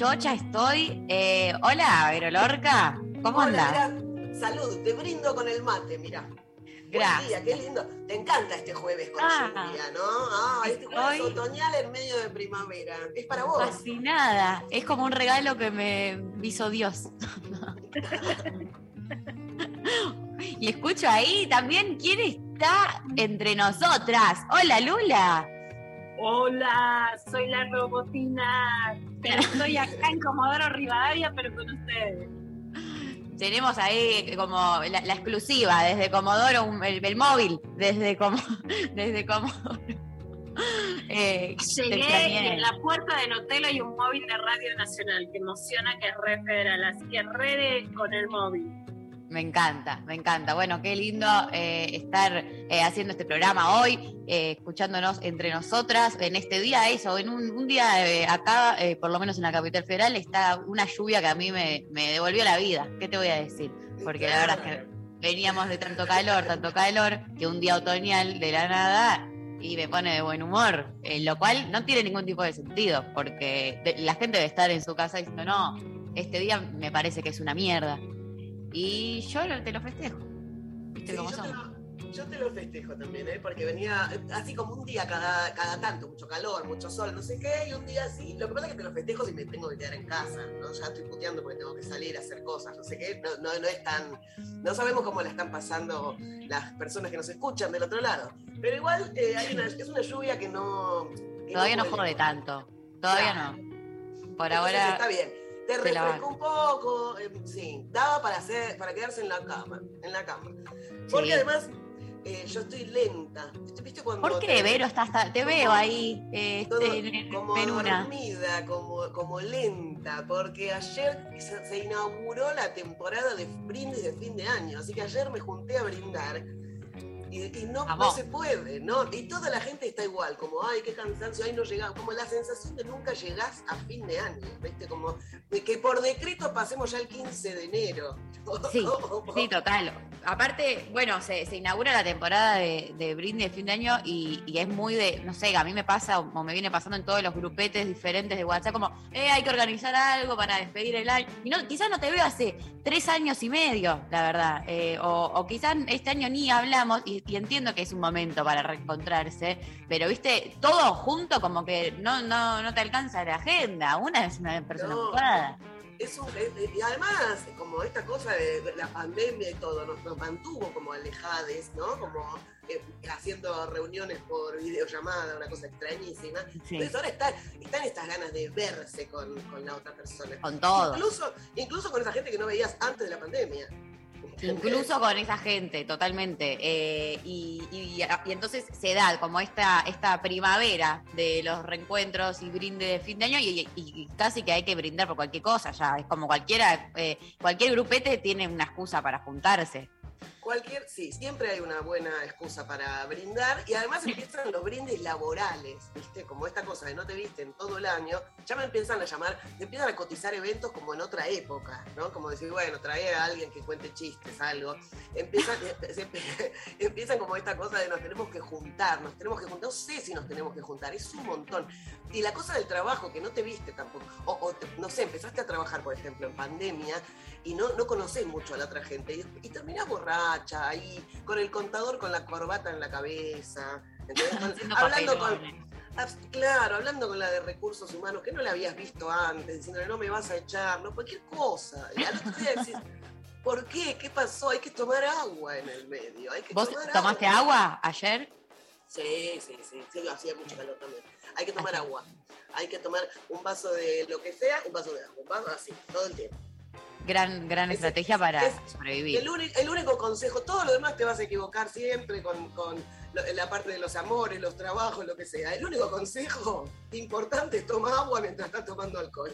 chocha estoy? Eh, hola, Vero Lorca. ¿Cómo andas? salud, te brindo con el mate, mira. Gracias. Día, qué lindo. Te encanta este jueves con Ah. lluvia, ¿no? Ah, este jueves Estoy- otoñal en medio de primavera. Es para vos. Fascinada. Es como un regalo que me hizo Dios. y escucho ahí también quién está entre nosotras. Hola, Lula. Hola, soy la robotina, pero estoy acá en Comodoro Rivadavia, pero con ustedes. Tenemos ahí como la, la exclusiva, desde Comodoro, un- el, el móvil, desde, como, desde Comodoro. Eh, Llegué y en la puerta del hotel hay un móvil de Radio Nacional que emociona que es re federal, así que re de- con el móvil. Me encanta, me encanta. Bueno, qué lindo eh, estar eh, haciendo este programa hoy, eh, escuchándonos entre nosotras en este día, eso, en un, día eh, acá, eh, por lo menos en la capital federal, está una lluvia que a mí me, me devolvió la vida. ¿Qué te voy a decir? Porque la verdad es que veníamos de tanto calor, tanto calor, que un día otoñal de la nada y me pone de buen humor, eh, lo cual no tiene ningún tipo de sentido, porque de- la gente debe estar en su casa diciendo, no, este día me parece que es una mierda. Y yo te lo festejo. ¿Viste Sí, cómo yo, te son? lo, yo te lo festejo también, ¿eh? porque venía eh, así como un día cada, cada tanto, mucho calor, mucho sol, no sé qué, y un día así. Lo que pasa es que te lo festejo si me tengo que quedar en casa, ¿no? Ya estoy puteando porque tengo que salir a hacer cosas, no sé qué. No, no, no es tan. No sabemos cómo la están pasando las personas que nos escuchan del otro lado. Pero igual eh, hay una, es una lluvia que no. que Todavía no duele. jode tanto. Todavía Claro. no. Por Entonces ahora. Está bien. Te refrescó un poco, eh, sí, daba para hacer, para quedarse en la cama, en la cama. Porque Sí. además eh, yo estoy lenta. ¿Viste, cuando ¿Por qué, te- Vero? Estás, te veo ahí eh, todo en, como dormida, como, como lenta, porque ayer se, se inauguró la temporada de brindis de fin de año, así que ayer me junté a brindar y, y no, no Vamos. se puede, ¿no? Y toda la gente está igual, como, ay, qué cansancio, ay, no llegamos, como la sensación de nunca llegás a fin de año, ¿viste? Como de que por decreto pasemos ya el 15 de enero. Sí, sí, total. Aparte, bueno, se, se inaugura la temporada de, de brindis de fin de año y, y es muy de, no sé, a mí me pasa o me viene pasando en todos los grupetes diferentes de WhatsApp, como, eh, hay que organizar algo para despedir el año. Y no, quizás no te veo hace tres años y medio, la verdad. Eh, o, o quizás este año ni hablamos y, y entiendo que es un momento para reencontrarse, pero viste, todo junto como que no, no, no te alcanza la agenda. Una es una persona No. ocupada. Es un- es- y además, como esta cosa de de la pandemia y todo, nos, nos mantuvo como alejades, ¿no? Como eh, haciendo reuniones por videollamada, una cosa extrañísima. Sí, Entonces ahora está- están estas ganas de verse con, con la otra persona. con todo. Incluso, incluso con esa gente que no veías antes de la pandemia. Incluso con esa gente, totalmente. Eh, y, y- entonces se da como esta, esta primavera de los reencuentros y brinde de fin de año y, y casi que hay que brindar por cualquier cosa ya. Es como cualquiera, eh, cualquier grupete tiene una excusa para juntarse. Cualquier, sí, siempre hay una buena excusa para brindar y además empiezan los brindis laborales, ¿viste? Como esta cosa de no te viste en todo el año, ya me empiezan a llamar, empiezan a cotizar eventos como en otra época, ¿no? Como decir, bueno, traer a alguien que cuente chistes, algo. Empiezan, empiezan como esta cosa de nos tenemos que juntar, nos tenemos que juntar, no sé si nos tenemos que juntar, es un montón. Y la cosa del trabajo, que no te viste tampoco, o, no sé, empezaste a trabajar, por ejemplo, en pandemia y no, no conoces mucho a la otra gente y, y terminás borracha ahí, con el contador con la corbata en la cabeza, hablando con, papelones. Claro, hablando con la de recursos humanos, que no la habías visto antes, diciéndole no me vas a echar, no, cualquier cosa. Y al otro día decís, ¿Por qué? ¿Qué pasó? Hay que tomar agua en el medio. Hay que ¿Vos tomar tomaste agua ayer? Sí, sí, sí, sí, hacía mucho calor también. Hay que tomar agua. Hay que tomar un vaso de lo que sea, un vaso de agua. Un vaso así, todo el tiempo. Gran, gran estrategia para es sobrevivir. El, único consejo, todo lo demás te vas a equivocar siempre con, con lo- la parte de los amores, los trabajos, lo que sea. El único consejo importante es toma agua mientras estás tomando alcohol.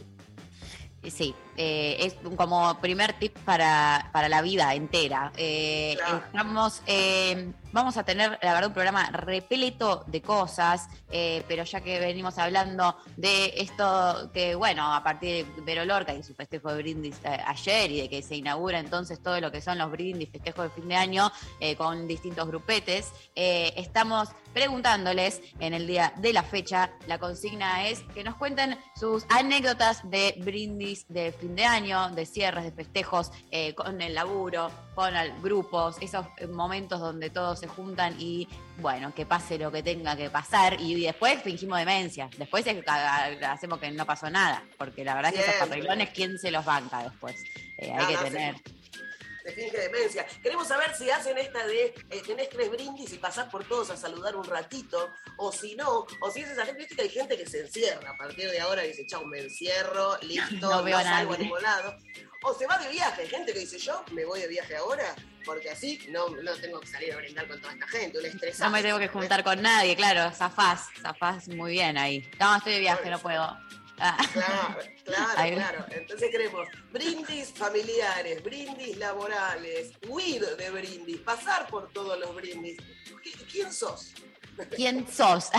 Sí, eh, es como primer tip para, para la vida entera. Eh, Claro. Estamos, eh, vamos a tener, la verdad, un programa repleto de cosas, eh, pero ya que venimos hablando de esto, que bueno, a partir de Vero Lorca y su festejo de brindis eh, ayer y de que se inaugura entonces todo lo que son los brindis, festejos de fin de año eh, con distintos grupetes, estamos preguntándoles en el día de la fecha, la consigna es que nos cuenten sus anécdotas de brindis de fin de año, de cierres, de festejos con el laburo, con grupos, esos eh, momentos donde todos se juntan y bueno, que pase lo que tenga que pasar y, después fingimos demencia, después es- hacemos que no pasó nada, porque la verdad es que esos papelones, ¿quién se los banca después? Eh, hay No, que no, tener... Se finge demencia. Queremos saber si hacen esta de eh, tenés tres brindis y pasás por todos a saludar un ratito, o si no, o si es esa gente, viste que hay gente que se encierra a partir de ahora y dice, chau, me encierro, listo, No no, veo a salgo a ningún lado. O se va de viaje, hay gente que dice, yo me voy de viaje ahora, porque así no, no tengo que salir a brindar con toda esta gente, un estrés. No me tengo que juntar con nadie, claro, zafás, zafás muy bien ahí. No, estoy de viaje, no puedo. Ah. Claro, claro, claro. Entonces queremos brindis familiares, brindis laborales, huir de brindis, pasar por todos los brindis. ¿Qui- ¿Quién sos? ¿Quién sos?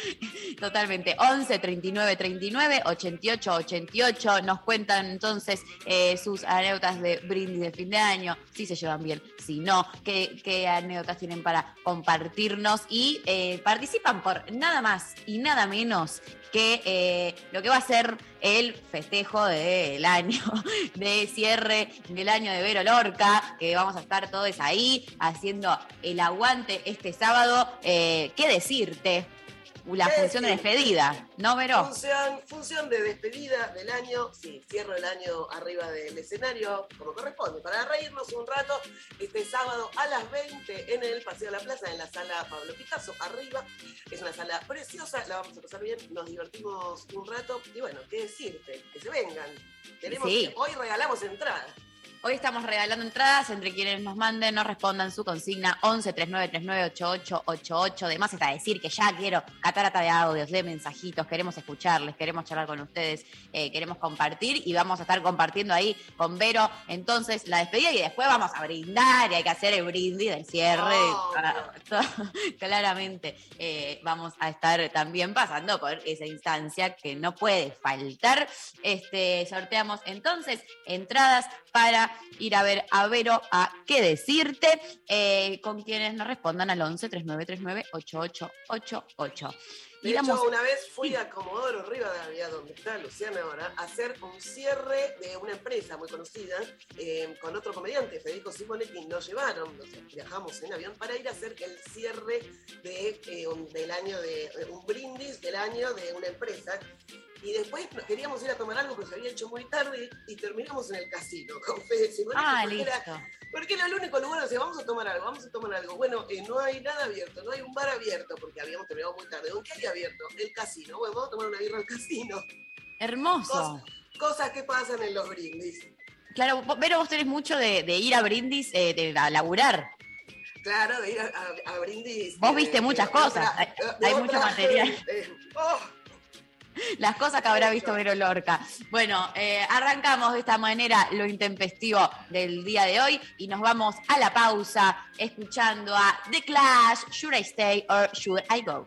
Totalmente. 11 39 39 88 88. Nos cuentan entonces eh, sus anécdotas de brindis de fin de año, si se llevan bien, si no, qué, anécdotas tienen para compartirnos y eh, participan por nada más y nada menos que eh, lo que va a ser el festejo del año, de cierre del año de Vero Lorca, que vamos a estar todos ahí haciendo el aguante este sábado. Eh, ¿Qué decirte? La ¿Qué función de despedida, ¿no, Vero? Función, función de despedida del año, sí, cierro el año arriba del escenario, como corresponde, para reírnos un rato, este sábado a las 20 en el Paseo de la Plaza, en la sala Pablo Picasso, arriba. Es una sala preciosa, la vamos a pasar bien, nos divertimos un rato, y bueno, qué decirte, que se vengan. Tenemos, Sí. Hoy regalamos entradas. Hoy estamos regalando entradas entre quienes nos manden, nos respondan su consigna 11 39 39 88 88. Además está decir que ya quiero catarata de audios, de mensajitos, queremos escucharles, queremos charlar con ustedes, eh, queremos compartir y vamos a estar compartiendo ahí con Vero entonces la despedida y después vamos a brindar y hay que hacer el brindis del cierre. Oh, Ah, Claramente eh, vamos a estar también pasando por esa instancia que no puede faltar. Este, sorteamos entonces entradas para ir a ver a Vero a qué decirte eh, con quienes nos respondan al 11 3939 8888. De Y hecho, una vez fui a Comodoro Rivadavia, donde está Luciana ahora, a hacer un cierre de una empresa muy conocida eh, con otro comediante, Federico Simonetti. Nos llevaron, nos viajamos en avión para ir a hacer el cierre de, eh, un, del año de un brindis del año de una empresa. Y después queríamos ir a tomar algo, pero se había hecho muy tarde y terminamos en el casino con Fede Simonetti. Ah, porque era- listo. porque era el único lugar, o sea, vamos a tomar algo, vamos a tomar algo. Bueno, eh, no hay nada abierto, no hay un bar abierto, porque habíamos terminado muy tarde. ¿Dónde hay abierto? El casino. Bueno, vamos a tomar una birra al casino. Hermoso. Cos- cosas que pasan en los brindis. Claro, Vero, vos tenés mucho de, de ir a brindis, eh, de, a laburar. Claro, de ir a, a- a brindis. Vos viste de- muchas cosas, otra- hay- hay otra mucho material. Oh, Las cosas que habrá visto Vero Lorca. Bueno, eh, arrancamos de esta manera lo intempestivo del día de hoy y nos vamos a la pausa escuchando a The Clash, Should I Stay or Should I Go?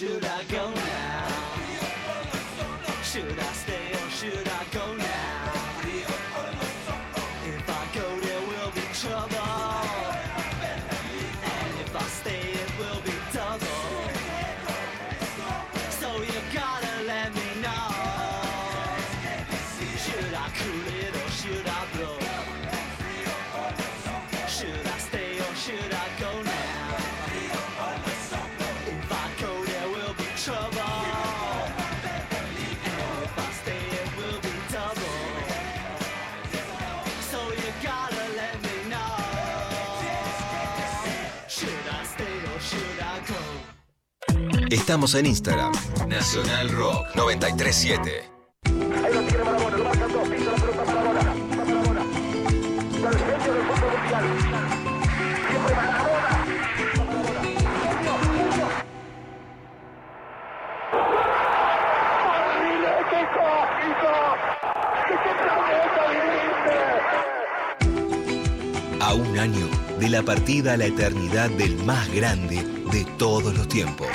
Should I Estamos en Instagram. Nacional Rock 937. Ahí lo tiene Marabona, lo marcan dos, pisa la pelota Marabona. Marabona. Del genio del fútbol mundial. Siempre Marabona. Marabona. Genio, genio. ¡Horrible, qué cógico! ¡Que qué planeta viviste! A un año de la partida a la eternidad del más grande de todos los tiempos.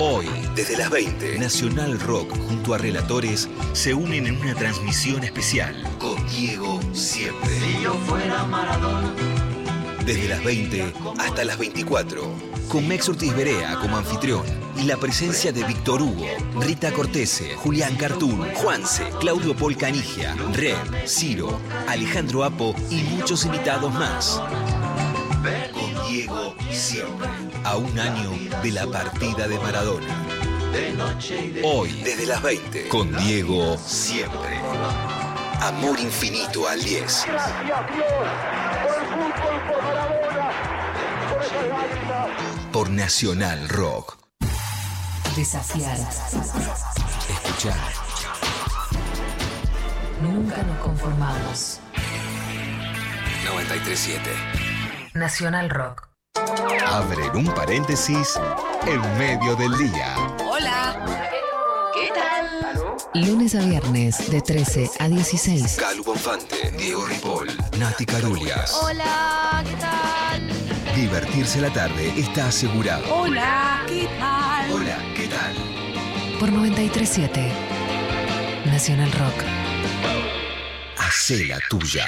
Hoy, desde las 20, Nacional Rock junto a relatores se unen en una transmisión especial con Diego siempre. Si yo fuera Maradona. Desde las 20 hasta las 24, con Mex Ortiz Berea como anfitrión y la presencia de Víctor Hugo, Rita Cortese, Julián Cartoon, Juanse, Claudio Paul Canigia, Red, Ciro, Alejandro Apo y muchos invitados más. Con Diego siempre, a un año de la partida de Maradona. Hoy, desde las 20, con Diego siempre. Amor infinito al 10. Gracias Dios por el fútbol, por Maradona, por esas lágrimas. por Nacional Rock. Desafiar. Escuchar. Nunca nos conformamos. 937. Nacional Rock. Abren un paréntesis en medio del día. Hola. ¿Qué tal? Lunes a viernes de 13 a 16. Calu Bonfante, Diego Ripoll, Nati Carulias. Hola, ¿qué tal? Divertirse la tarde está asegurado. Hola, ¿qué tal? Hola, ¿qué tal? Por 937. Nacional Rock. Hacé la tuya.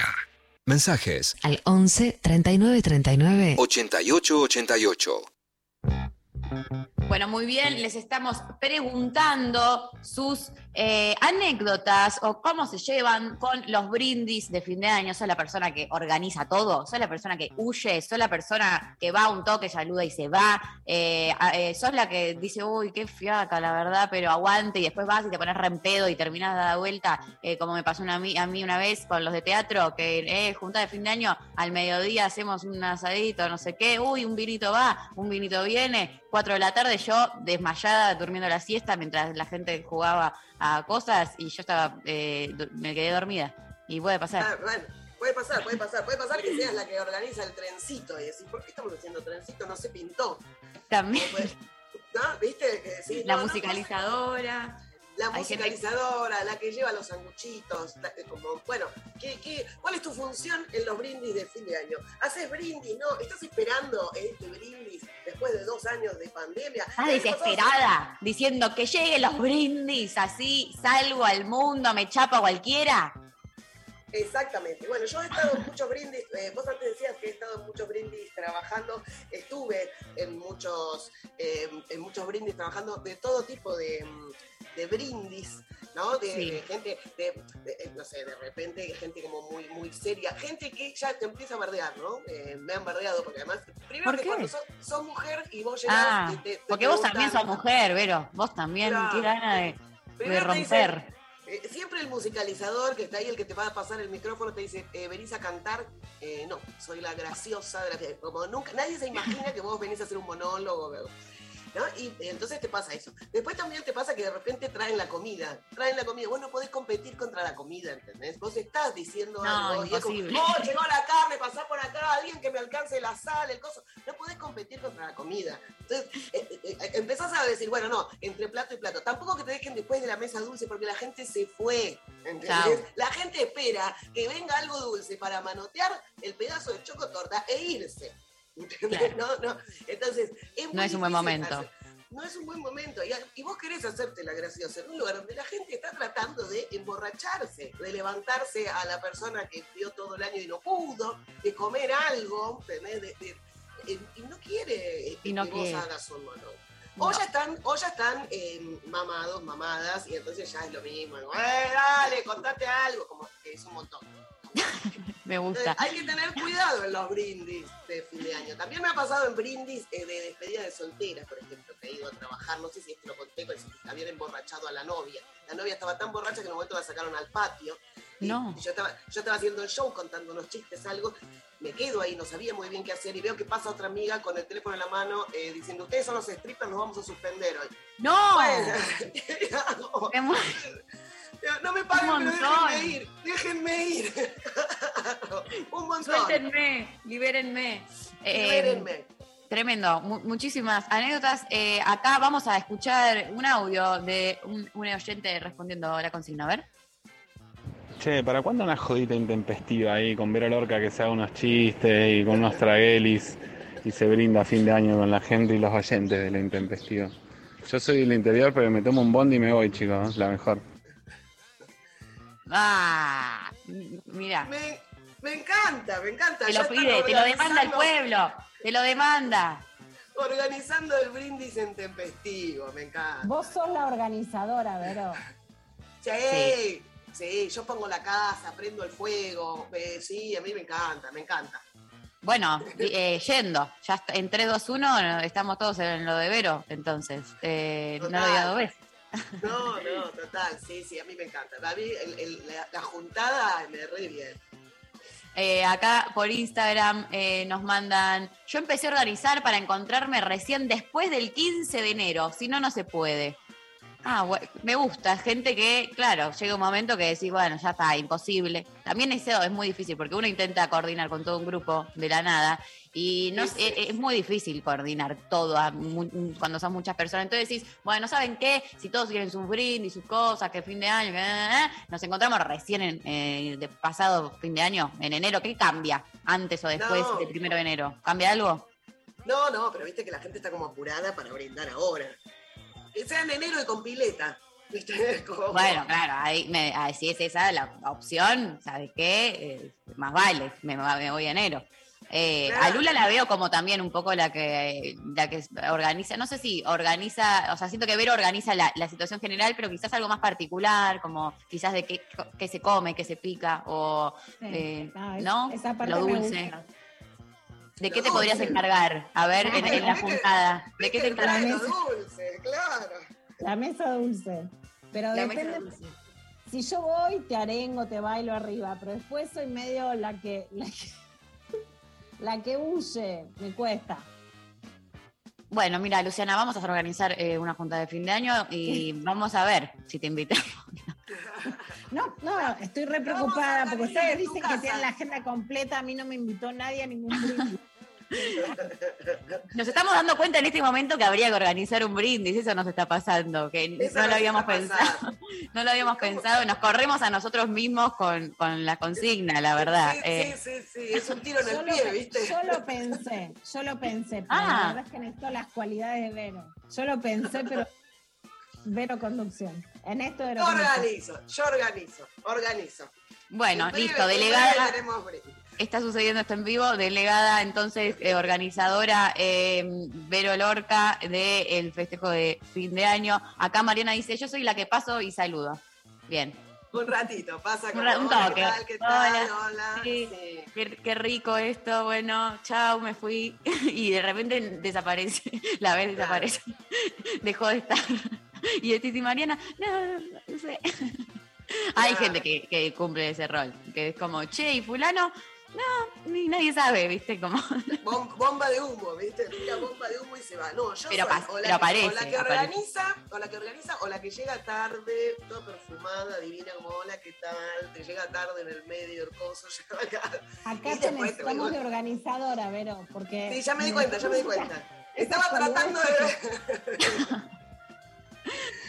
Mensajes Al 11 39 39 8888. Bueno, muy bien, les estamos preguntando sus eh, anécdotas o cómo se llevan con los brindis de fin de año. ¿Sos la persona que organiza todo? ¿Sos la persona que huye? ¿Sos la persona que va a un toque, saluda y se va? Eh, eh, ¿Sos la que dice, uy, qué fiaca, la verdad, pero aguante y después vas y te pones re y terminas de vuelta, como me pasó una- a, mí, una vez con los de teatro, que eh, de fin de año, al mediodía hacemos un asadito, no sé qué, uy, un vinito va, un vinito viene, cuatro de la tarde yo desmayada durmiendo la siesta mientras la gente jugaba a cosas y yo estaba, eh, me quedé dormida. Y puede Ah, pasar. bueno, puede pasar, puede pasar. Puede pasar que seas la que organiza el trencito y decís, ¿por qué estamos haciendo trencito? No se pintó. También ¿no? ¿Viste? Que decís, la no, no, musicalizadora. La gente- musicalizadora, la que lleva los sanguchitos, la que como, bueno, ¿qué, qué, cuál es tu función en los brindis de fin de año? ¿Haces brindis? ¿No? ¿Estás esperando este brindis después de dos años de pandemia? Estás desesperada, diciendo que lleguen los brindis, así salgo al mundo, me chapa cualquiera. Exactamente. Bueno, yo he estado en muchos brindis, eh, vos antes decías que he estado en muchos brindis trabajando, estuve en muchos, eh, en muchos brindis trabajando de todo tipo de, de brindis, ¿no? De, Sí. de gente, de, de- eh, no sé, de repente gente como muy, muy seria, gente que ya te empieza a bardear, ¿no? Eh, me han bardeado porque además, primero ¿Por que qué? cuando sos, sos mujer y vos llegás Ah, y te, te porque vos también sos mujer, Vero. Vos también, Claro. qué gana de, dicen, romper. Eh, siempre el musicalizador que está ahí, el que te va a pasar el micrófono, te dice, eh, ¿venís a cantar? Eh, no, soy la graciosa de la que- Como nunca, nadie se imagina que vos venís a hacer un monólogo. ¿No? Y eh, entonces te pasa eso. Después también te pasa que de repente traen la comida. Traen la comida. Vos no podés competir contra la comida, ¿entendés? Vos estás diciendo No, algo. y es como, oh, llegó la carne, pasá por acá, alguien que me alcance la sal, el coso. No podés competir contra la comida. Entonces, eh, eh, eh, empezás a decir, bueno, no, entre plato y plato. Tampoco que te dejen después de la mesa dulce, porque la gente se fue. ¿entendés? Chao. La gente espera que venga algo dulce para manotear el pedazo de choco torta e irse. ¿Entendés? No, no. Entonces, es No es un buen momento. hacer- no es un buen momento. Y, y vos querés hacerte la graciosa en un lugar donde la gente está tratando de emborracharse, de levantarse a la persona que vio todo el año y no pudo, de comer algo. De- de- eh, y no quiere Y no que quiere. vos hagas un monólogo. O No. ya están, o ya están eh, mamados, mamadas, y entonces ya es lo mismo. ¡Eh, dale, contate algo! Como que es un montón. Me gusta. hay que tener cuidado en los brindis de fin de año. También me ha pasado en brindis eh, de despedida de solteras, por ejemplo, que he ido a trabajar, no sé si esto lo conté, pero habían emborrachado a la novia. La novia estaba tan borracha que en un momento la sacaron al patio. Y No. Yo estaba, yo estaba haciendo el show, contando unos chistes, algo. Me quedo ahí, no sabía muy bien qué hacer y veo que pasa otra amiga con el teléfono en la mano eh, diciendo, ustedes son los strippers, nos vamos a suspender hoy. ¡No! Bueno, no me paguen, pero déjenme ir, déjenme ir. un montón. Suéltenme, libérenme. Eh, Libérenme. Tremendo, Mu- muchísimas anécdotas. Eh, acá vamos a escuchar un audio de un, un oyente respondiendo a la consigna. A ver. Che, ¿para cuándo una jodita intempestiva ahí con Vera Lorca que se haga unos chistes y con unos traguelis y se brinda a fin de año con la gente y los oyentes de la intempestiva? Yo soy del interior, pero me tomo un bondi y me voy, chicos, la mejor. Ah, mira, Me, me encanta, me encanta. te Ya lo pide, te lo demanda el pueblo, te lo demanda. Organizando el brindis en tempestivo, me encanta. Vos sos la organizadora, Vero. Sí, sí, yo pongo la casa, prendo el fuego. eh, sí, a mí me encanta, me encanta. Bueno, eh, yendo, ya en 3, 2, 1 estamos todos en lo de Vero, entonces, eh, no lo diga dos veces. No, no, total, sí, sí, a mí me encanta. A mí el- el- la, la juntada me re bien. Eh, acá por Instagram eh, nos mandan, yo empecé a organizar para encontrarme recién después del 15 de enero, si no, no se puede. Ah, bueno, me gusta, gente que, claro, llega un momento que decís, bueno, ya está, imposible. También eso es muy difícil porque uno intenta coordinar con todo un grupo de la nada y no, Sí, sí. es, es muy difícil coordinar todo a cuando son muchas personas. Entonces decís, bueno, ¿saben qué? Si todos quieren sus brindis, sus cosas, que fin de año, que, eh, eh, nos encontramos recién en, eh, de pasado fin de año, en enero. ¿Qué cambia antes o después No. del primero de enero? ¿Cambia algo? No, no, pero viste que la gente está como apurada para brindar ahora. Que sea en enero y con pileta. Bueno, claro, ahí me- ahí si es esa la opción, ¿sabes qué? Eh, más vale, me, me voy a enero. Eh, Claro. A Lula la veo como también un poco la que, la que organiza, no sé si organiza, o sea, siento que Vero organiza la, la situación general, pero quizás algo más particular, como quizás de qué, qué se come, qué se pica, o Sí. eh, Ah, ¿no? Esa parte Lo dulce. ¿De qué te podrías encargar? A ver, en, en la juntada. ¿De qué te encargas? Claro. La mesa dulce. Pero La mesa depende. dulce. Si yo voy, te arengo, te bailo arriba, pero después soy medio la que, la que, la que huye, me cuesta. Bueno, mira, Luciana, vamos a organizar eh, una junta de fin de año y vamos a ver si te invitamos. No, no, estoy re preocupada porque ustedes dicen que tienen la agenda completa. A mí no me invitó nadie a ningún brindis. Nos estamos dando cuenta en este momento que habría que organizar un brindis, eso nos está pasando, que Eso no lo habíamos pensado, no lo habíamos ¿Cómo? pensado, nos corremos a nosotros mismos con, con la consigna, la verdad. Sí, Eh, sí, sí, sí, es un tiro en el pie, ¿viste? yo lo pensé, yo lo pensé, pero Ah. la verdad es que necesito las cualidades de Vero. Yo lo pensé, pero Vero conducción. En esto de Yo organizo, yo organizo, organizo. bueno, listo, delegada, tenemos brindis. Está sucediendo esto en vivo, delegada entonces eh, organizadora eh, Vero Lorca del festejo de fin de año. Acá Mariana dice, yo soy la que paso y saludo. Bien. Un ratito, pasa ra- un toque. ¿qué tal? ¿Qué tal? Hola. Hola. Sí. Sí. Qué, qué rico esto, bueno, chao, me fui. Y de repente desaparece, la vez desaparece. Dejó de estar. Y decís, "Y Mariana, no, no sé. Hay Claro. gente que, que cumple ese rol, que es como, che, y fulano, no, ni nadie sabe, ¿viste? Como, Bom- bomba de humo, ¿viste? Tira bomba de humo y se va. No, yo Pero soy o la, pero que, aparece, o la que aparece. organiza, o la que organiza, o la que llega tarde, toda perfumada, divina, como hola, ¿qué tal? Te llega tarde en el medio, el coso, llega acá. Acá te necesitamos de organizadora, Vero, porque... Sí, ya me di cuenta, ya me di cuenta. Estaba tratando de.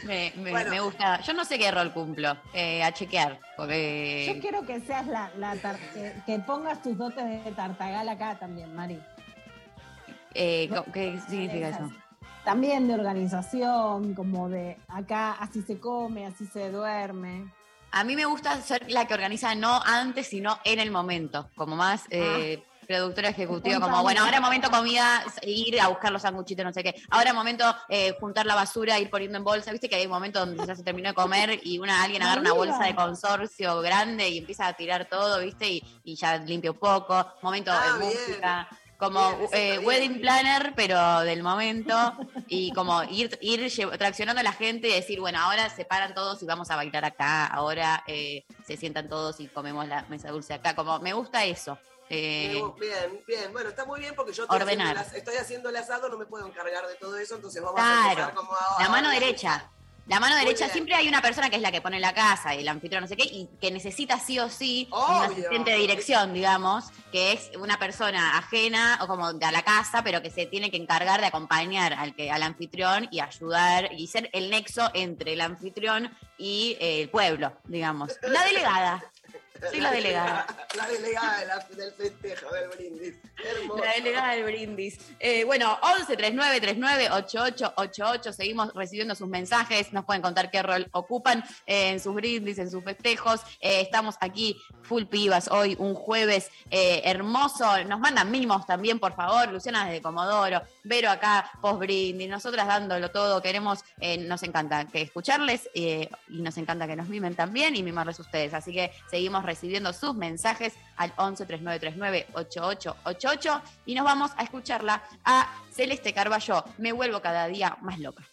me, me- Bueno. me gusta. Yo no sé qué rol cumplo, eh, a chequear, Yo porque... quiero que seas la, la tar- que, que pongas tus dotes de tartagal acá también, Mari. eh, ¿Qué significa eso? También de organización, como de acá así se come, así se duerme. A mí me gusta ser la que organiza no antes, sino en el momento, como más eh, productora ejecutiva, como bueno, ahora momento comida, ir a buscar los sanguchitos, no sé qué. Ahora momento eh, juntar la basura, ir poniendo en bolsa. Viste que hay un momento donde ya se terminó de comer y una alguien agarra una bolsa de consorcio grande y empieza a tirar todo, viste, y, y ya limpia un poco. Momento Ah, de bien. música. Como Bien, eh, bien. wedding planner, pero del momento, y como ir, ir traccionando a la gente y decir, bueno, ahora se paran todos y vamos a bailar acá, ahora eh, se sientan todos y comemos la mesa dulce acá, como me gusta eso. Eh, Bien, bien. Bueno, está muy bien porque yo estoy haciendo, estoy haciendo el asado, no me puedo encargar de todo eso, entonces vamos a Claro, empezar como ahora. la mano derecha. La mano derecha, siempre hay una persona que es la que pone la casa, el anfitrión, no sé qué, y que necesita sí o sí un Obvio. asistente de dirección, digamos, que es una persona ajena o como a la casa, pero que se tiene que encargar de acompañar al, que, al anfitrión y ayudar y ser el nexo entre el anfitrión y eh, el pueblo, digamos. La delegada. Sí, la delegada. La delegada de la- del festejo, del brindis. Hermoso. La delegada del brindis. Eh, bueno, 11 39 39 88 88. Seguimos recibiendo sus mensajes. Nos pueden contar qué rol ocupan eh, en sus brindis, en sus festejos. Eh, estamos aquí full pibas hoy, un jueves hermoso. Nos mandan mimos también, por favor. Luciana desde Comodoro. Vero acá, post brindis. Nosotras dándolo todo. Queremos, nos encanta que escucharles y nos encanta que nos mimen también y mimarles ustedes. Así que seguimos recibiendo sus mensajes al 11 3939 8888 y nos vamos a escucharla a Celeste Carballo. Me vuelvo cada día más loca.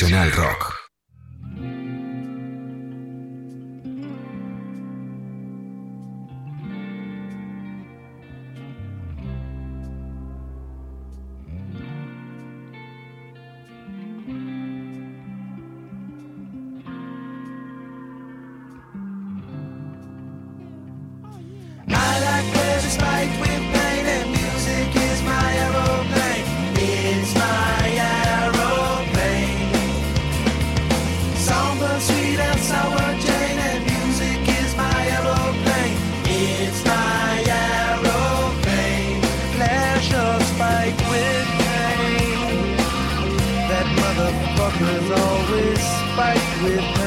Nacional Rock. despite we with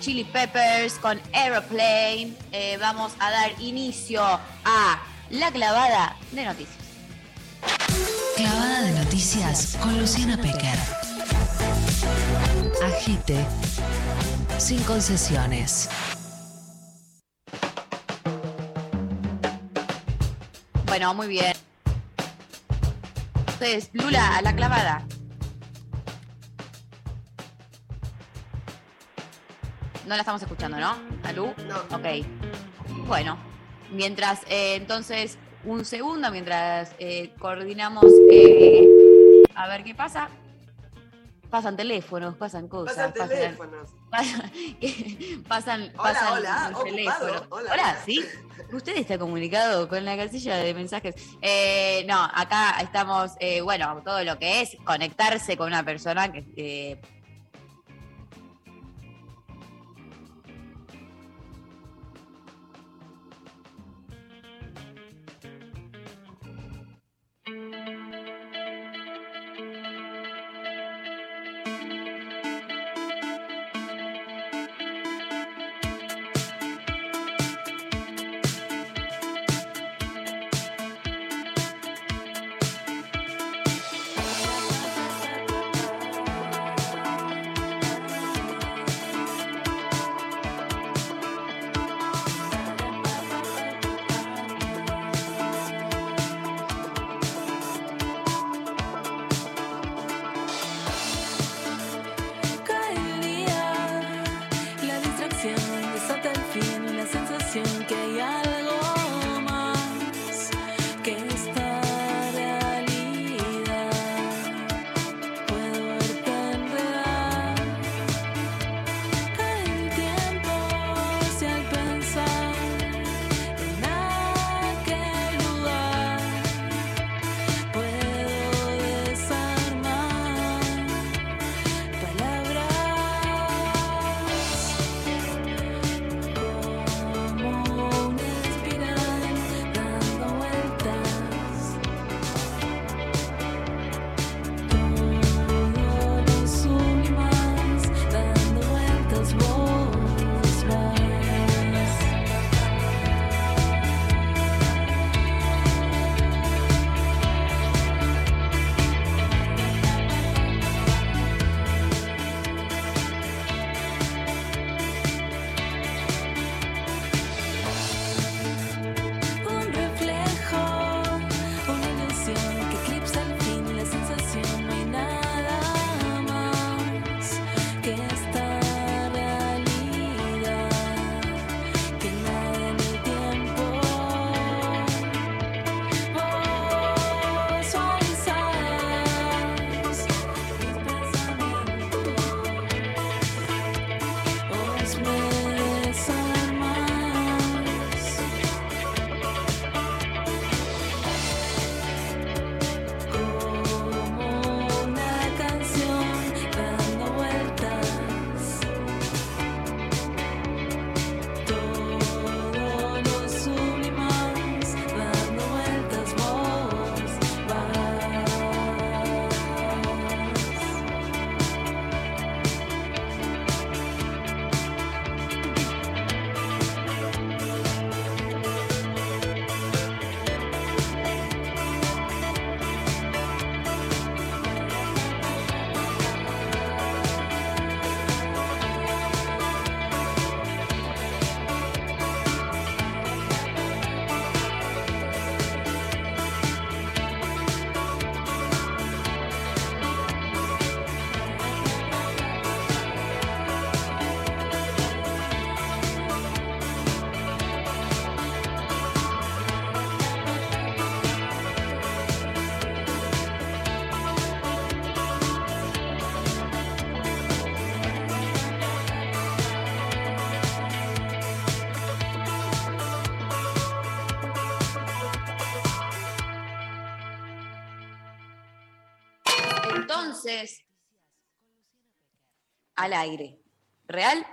Chili Peppers con Aeroplane. Eh, vamos a dar inicio a la clavada de noticias. Clavada de noticias con Luciana Pecker. Agite sin concesiones. Bueno, muy bien. Entonces, Lula, a la clavada. No la estamos escuchando, ¿no? ¿Alú? No. Ok. Bueno, mientras, eh, entonces, un segundo, mientras eh, coordinamos, eh, a ver qué pasa. Pasan teléfonos, pasan cosas. Pasan teléfonos. pasan, pasan, Hola, pasan hola, los ocupado. teléfonos. Hola, Hola, hola. ¿sí? Usted está comunicado con la casilla de mensajes. Eh, no, acá estamos, eh, bueno, todo lo que es conectarse con una persona que... eh, al aire. ¿Real?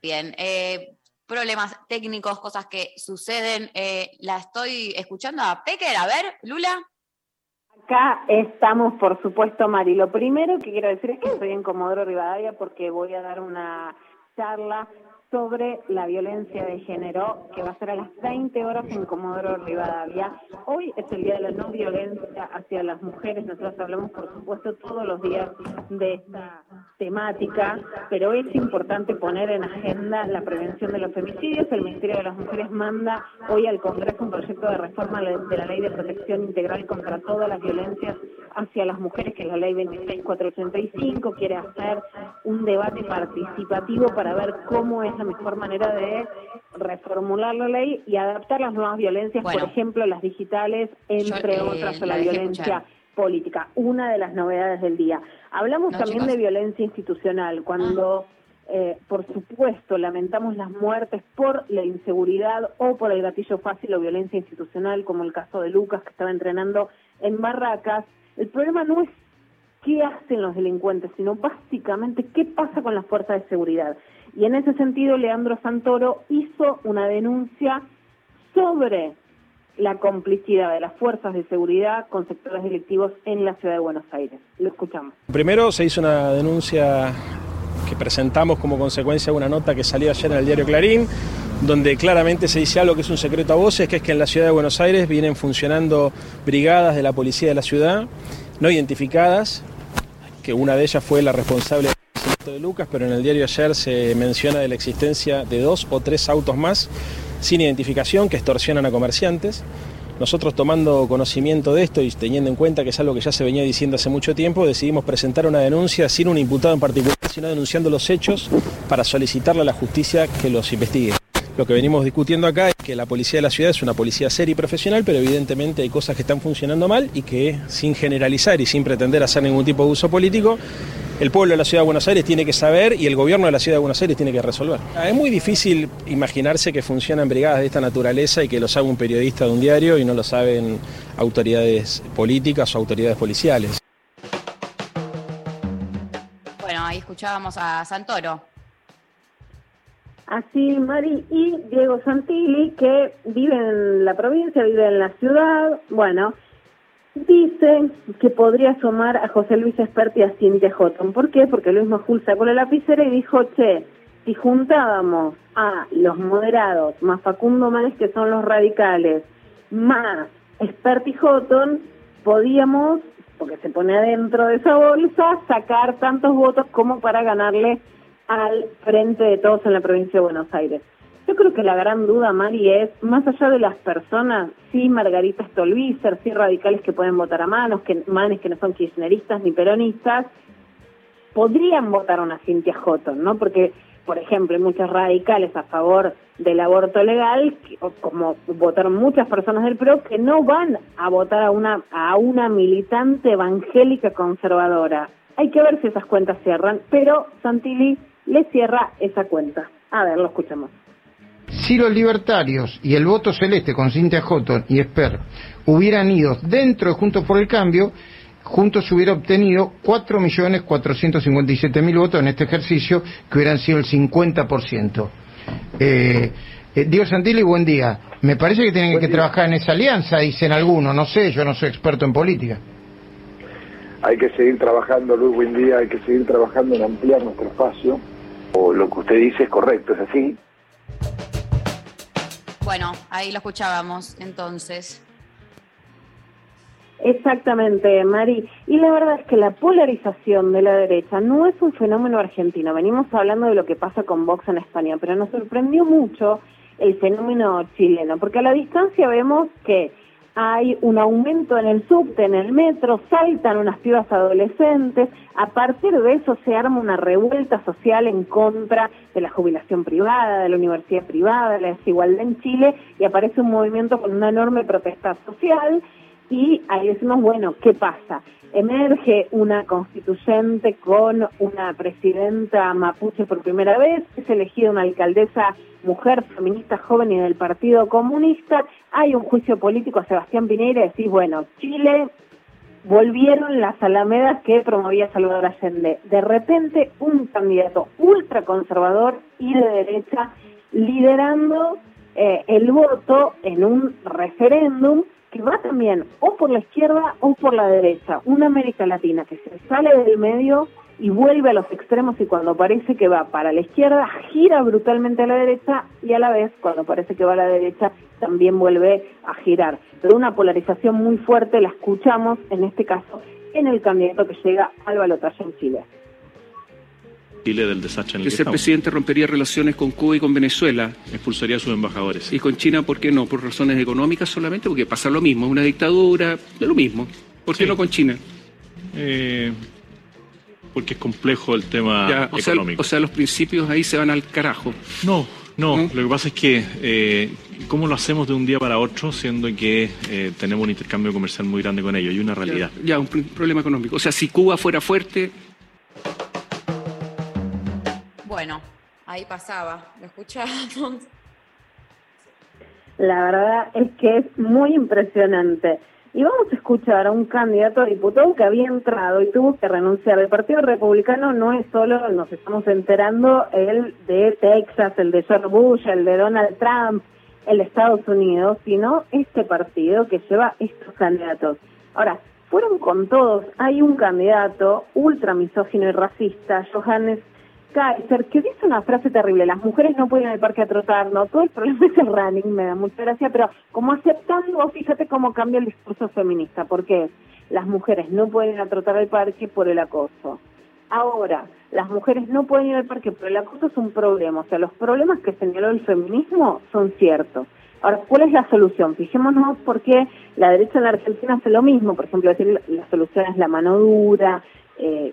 Bien. eh, problemas técnicos, cosas que suceden. eh, la estoy escuchando a Pecker. A ver, Lula. Acá estamos, por supuesto, Mari. Lo primero que quiero decir es que estoy en Comodoro Rivadavia porque voy a dar una charla sobre la violencia de género, que va a ser a las 20 horas en Comodoro Rivadavia. Hoy es el Día de la No Violencia hacia las Mujeres. Nosotros hablamos, por supuesto, todos los días de esta temática, pero es importante poner en agenda la prevención de los femicidios. El Ministerio de las Mujeres manda hoy al Congreso un proyecto de reforma de la Ley de Protección Integral contra todas las violencias hacia las mujeres, que es la Ley 26485. Quiere hacer un debate participativo para ver cómo es la mejor manera de reformular la ley y adaptar las nuevas violencias, Bueno. por ejemplo, las digitales, entre Yo, eh, otras, a la violencia escuchar. política. Una de las novedades del día. Hablamos No, también chicos. de violencia institucional, cuando, eh, por supuesto, lamentamos las muertes por la inseguridad o por el gatillo fácil o violencia institucional, como el caso de Lucas, que estaba entrenando en Barracas. El problema no es qué hacen los delincuentes, sino básicamente qué pasa con las fuerzas de seguridad. Y en ese sentido, Leandro Santoro hizo una denuncia sobre la complicidad de las fuerzas de seguridad con sectores delictivos en la ciudad de Buenos Aires. Lo escuchamos. Primero se hizo una denuncia que presentamos como consecuencia de una nota que salió ayer en el diario Clarín, donde claramente se dice algo que es un secreto a voces, que es que en la ciudad de Buenos Aires vienen funcionando brigadas de la policía de la ciudad, no identificadas, que una de ellas fue la responsable de Lucas, pero en el diario ayer se menciona de la existencia de dos o tres autos más sin identificación que extorsionan a comerciantes. Nosotros tomando conocimiento de esto y teniendo en cuenta que es algo que ya se venía diciendo hace mucho tiempo, decidimos presentar una denuncia sin un imputado en particular, sino denunciando los hechos para solicitarle a la justicia que los investigue. Lo que venimos discutiendo acá es que la policía de la ciudad es una policía seria y profesional, pero evidentemente hay cosas que están funcionando mal y que sin generalizar y sin pretender hacer ningún tipo de uso político, el pueblo de la ciudad de Buenos Aires tiene que saber y el gobierno de la ciudad de Buenos Aires tiene que resolver. Ah, Es muy difícil imaginarse que funcionan brigadas de esta naturaleza y que lo sabe un periodista de un diario y no lo saben autoridades políticas o autoridades policiales. Bueno, ahí escuchábamos a Santoro. Así, Mari, y Diego Santilli, que vive en la provincia, vive en la ciudad, bueno, dice que podría sumar a José Luis Esperti y a Cintia Houghton. ¿Por qué? Porque Luis Majul sacó la lapicera y dijo, che, si juntábamos a los moderados, más Facundo Manes, que son los radicales, más Esperti y Houghton, podíamos, porque se pone adentro de esa bolsa, sacar tantos votos como para ganarle al frente de todos en la provincia de Buenos Aires. Yo creo que la gran duda, Mari, es, más allá de las personas, sí Margarita Stolbizer, sí radicales que pueden votar a manos, que manes que no son kirchneristas ni peronistas, podrían votar a una Cintia Houghton, ¿no? Porque, por ejemplo, hay muchos radicales a favor del aborto legal, o como votaron muchas personas del PRO, que no van a votar a una, a una militante evangélica conservadora. Hay que ver si esas cuentas cierran, pero Santilli le cierra esa cuenta. A ver, lo escuchamos. Si los libertarios y el voto celeste con Cintia Houghton y Esper hubieran ido dentro de Juntos por el Cambio, Juntos hubiera obtenido 4.457.000 votos en este ejercicio, que hubieran sido el 50%. Eh, eh, Diego Santilli, buen día. Me parece que tienen que trabajar en esa alianza, dicen algunos. No sé, yo no soy experto en política. Hay que seguir trabajando, Luis, buen día, hay que seguir trabajando en ampliar nuestro espacio. O lo que usted dice es correcto, es así. Bueno, ahí lo escuchábamos entonces. Exactamente, Mari. Y la verdad es que la polarización de la derecha no es un fenómeno argentino. Venimos hablando de lo que pasa con Vox en España, pero nos sorprendió mucho el fenómeno chileno, porque a la distancia vemos que hay un aumento en el subte, en el metro, saltan unas pibas adolescentes, a partir de eso se arma una revuelta social en contra de la jubilación privada, de la universidad privada, de la desigualdad en Chile, y aparece un movimiento con una enorme protesta social, y ahí decimos, bueno, ¿qué pasa? Emerge una constituyente con una presidenta mapuche por primera vez, es elegida una alcaldesa mujer feminista joven y del Partido Comunista, hay un juicio político a Sebastián Pineira y decís, bueno, Chile volvieron las alamedas que promovía Salvador Allende. De repente, un candidato ultraconservador y de derecha liderando eh, el voto en un referéndum que va también o por la izquierda o por la derecha. Una América Latina que se sale del medio y vuelve a los extremos y cuando parece que va para la izquierda gira brutalmente a la derecha y a la vez, cuando parece que va a la derecha, también vuelve a girar. Pero una polarización muy fuerte la escuchamos, en este caso, en el candidato que llega al balotaje en Chile. Chile del desastre en el que que presidente rompería relaciones con Cuba y con Venezuela. Expulsaría a sus embajadores. Y con China, ¿por qué no? ¿Por razones económicas solamente? Porque pasa lo mismo, es una dictadura, de lo mismo. ¿Por qué no con China? Eh, porque es complejo el tema Ya, o, sea, económico. o sea, los principios ahí se van al carajo. No, no, lo que pasa es que, eh, ¿cómo lo hacemos de un día para otro, siendo que eh, tenemos un intercambio comercial muy grande con ellos? Y una realidad. Ya, un pr- problema económico. O sea, si Cuba fuera fuerte, Bueno, ahí pasaba, lo escuchábamos. La verdad es que es muy impresionante. Y vamos a escuchar a un candidato diputado que había entrado y tuvo que renunciar. El Partido Republicano no es solo, nos estamos enterando, el de Texas, el de George Bush, el de Donald Trump, el de Estados Unidos, sino este partido que lleva estos candidatos. Ahora, fueron con todos. Hay un candidato ultra misógino y racista, Johannes Kaiser, que dice una frase terrible, las mujeres no pueden ir al parque a trotar, no, todo el problema es el running, me da mucha gracia, pero como aceptando, fíjate cómo cambia el discurso feminista, porque las mujeres no pueden ir a trotar al parque por el acoso. Ahora, las mujeres no pueden ir al parque por el acoso es un problema, o sea, los problemas que señaló el feminismo son ciertos. Ahora, ¿cuál es la solución? Fijémonos por qué la derecha en la Argentina hace lo mismo, por ejemplo, decir la, solución es la mano dura, eh,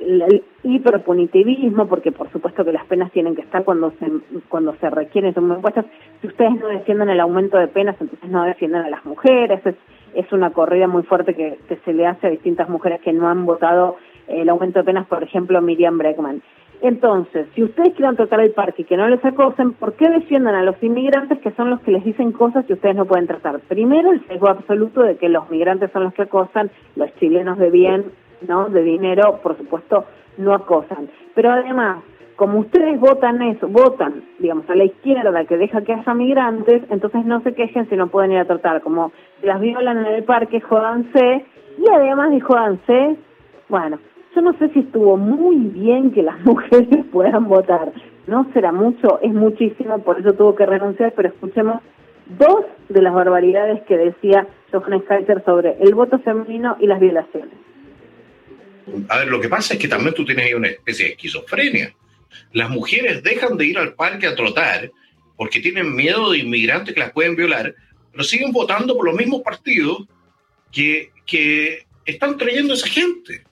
el, hiperpunitivismo, porque por supuesto que las penas tienen que estar cuando se cuando se requieren son muy impuestas. Si ustedes no defienden el aumento de penas, entonces no defienden a las mujeres. Es, es una corrida muy fuerte que, que se le hace a distintas mujeres que no han votado el aumento de penas, por ejemplo, Miriam Breckman. Entonces, si ustedes quieren tratar el parque y que no les acosen, ¿por qué defiendan a los inmigrantes que son los que les dicen cosas que ustedes no pueden tratar? Primero, el sesgo absoluto de que los migrantes son los que acosan, los chilenos de bien, ¿no? De dinero, por supuesto, no acosan. Pero además, como ustedes votan eso, votan, digamos, a la izquierda que deja que haya migrantes, entonces no se quejen si no pueden ir a tratar. Como las violan en el parque, jódanse. Y además de jódanse, bueno, yo no sé si estuvo muy bien que las mujeres puedan votar. No será mucho, es muchísimo, por eso tuvo que renunciar, pero escuchemos dos de las barbaridades que decía Johannes Kaiser sobre el voto femenino y las violaciones. A ver, lo que pasa es que también tú tienes ahí una especie de esquizofrenia. Las mujeres dejan de ir al parque a trotar porque tienen miedo de inmigrantes que las pueden violar, pero siguen votando por los mismos partidos que, que están trayendo a esa gente.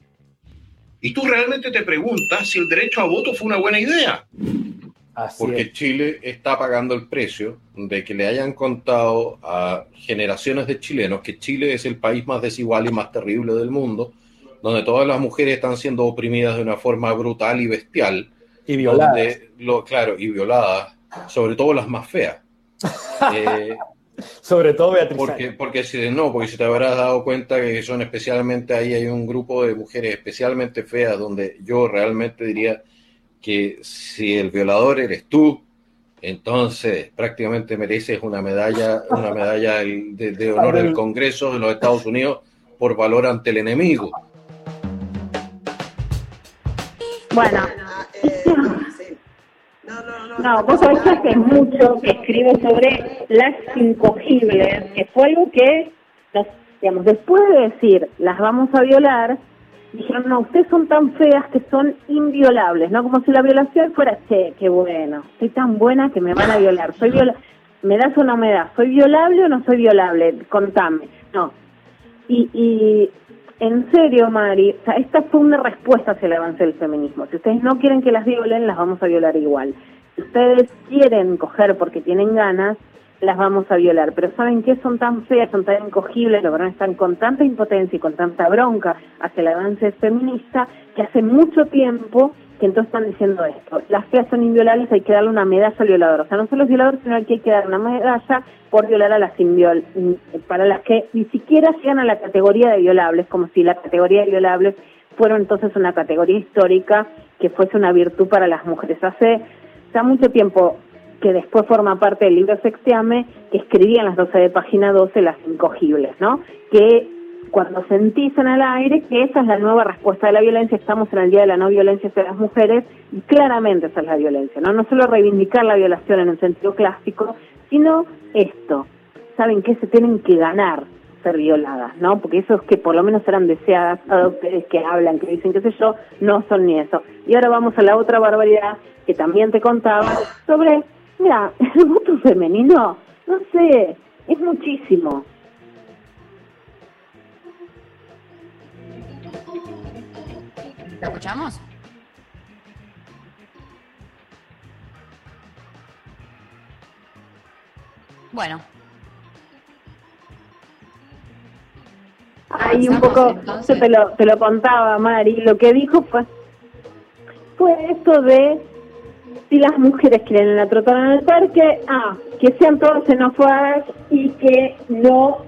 Y tú realmente te preguntas si el derecho a voto fue una buena idea. Porque Chile está pagando el precio de que le hayan contado a generaciones de chilenos que Chile es el país más desigual y más terrible del mundo, donde todas las mujeres están siendo oprimidas de una forma brutal y bestial. Y violadas. donde lo, claro, y violadas, sobre todo las más feas. Eh, Sobre todo Beatriz. porque, porque si no, porque si te habrás dado cuenta que son especialmente ahí hay un grupo de mujeres especialmente feas donde yo realmente diría que si el violador eres tú, entonces prácticamente mereces una medalla, una medalla de honor del Congreso de los Estados Unidos por valor ante el enemigo. Bueno. No, vos sabés que hace mucho que escribo sobre las incogibles, que fue algo que, digamos, después de decir las vamos a violar, dijeron, no, ustedes son tan feas que son inviolables, ¿no? Como si la violación fuera, che, qué bueno, soy tan buena que me van a violar, soy viola ¿me das o no me das? ¿Soy violable o no soy violable? Contame. No. Y, y en serio, Mari, o sea, esta fue una respuesta hacia el avance del feminismo. Si ustedes no quieren que las violen, las vamos a violar igual. Si ustedes quieren coger porque tienen ganas, las vamos a violar. Pero ¿saben qué? Son tan feas, son tan incogibles, lo verdad están con tanta impotencia y con tanta bronca hacia el avance feminista que hace mucho tiempo que entonces están diciendo esto. Las feas son inviolables, hay que darle una medalla al violador. O sea, no solo los violadores, sino que hay que dar una medalla por violar a las inviol para las que ni siquiera llegan a la categoría de violables, como si la categoría de violables fuera entonces una categoría histórica que fuese una virtud para las mujeres. Hace ya mucho tiempo que después forma parte del libro Sextiame, que escribían las 12 de página 12 las incogibles, ¿no? Que cuando sentís en el aire que esa es la nueva respuesta de la violencia, estamos en el Día de la No Violencia hacia las Mujeres y claramente esa es la violencia, ¿no? No solo reivindicar la violación en un sentido clásico, sino esto, saben que se tienen que ganar ser violadas, ¿no? Porque esos que por lo menos eran deseadas, adoptes que hablan, que dicen qué sé yo, no son ni eso. Y ahora vamos a la otra barbaridad que también te contaba sobre, mira, el voto femenino, no sé, es muchísimo. ¿La escuchamos? Bueno, Ahí un poco, yo te lo, te lo contaba, Mari, lo que dijo fue, fue esto de si las mujeres quieren la trotona en el parque, ah, que sean todos xenófobas y que no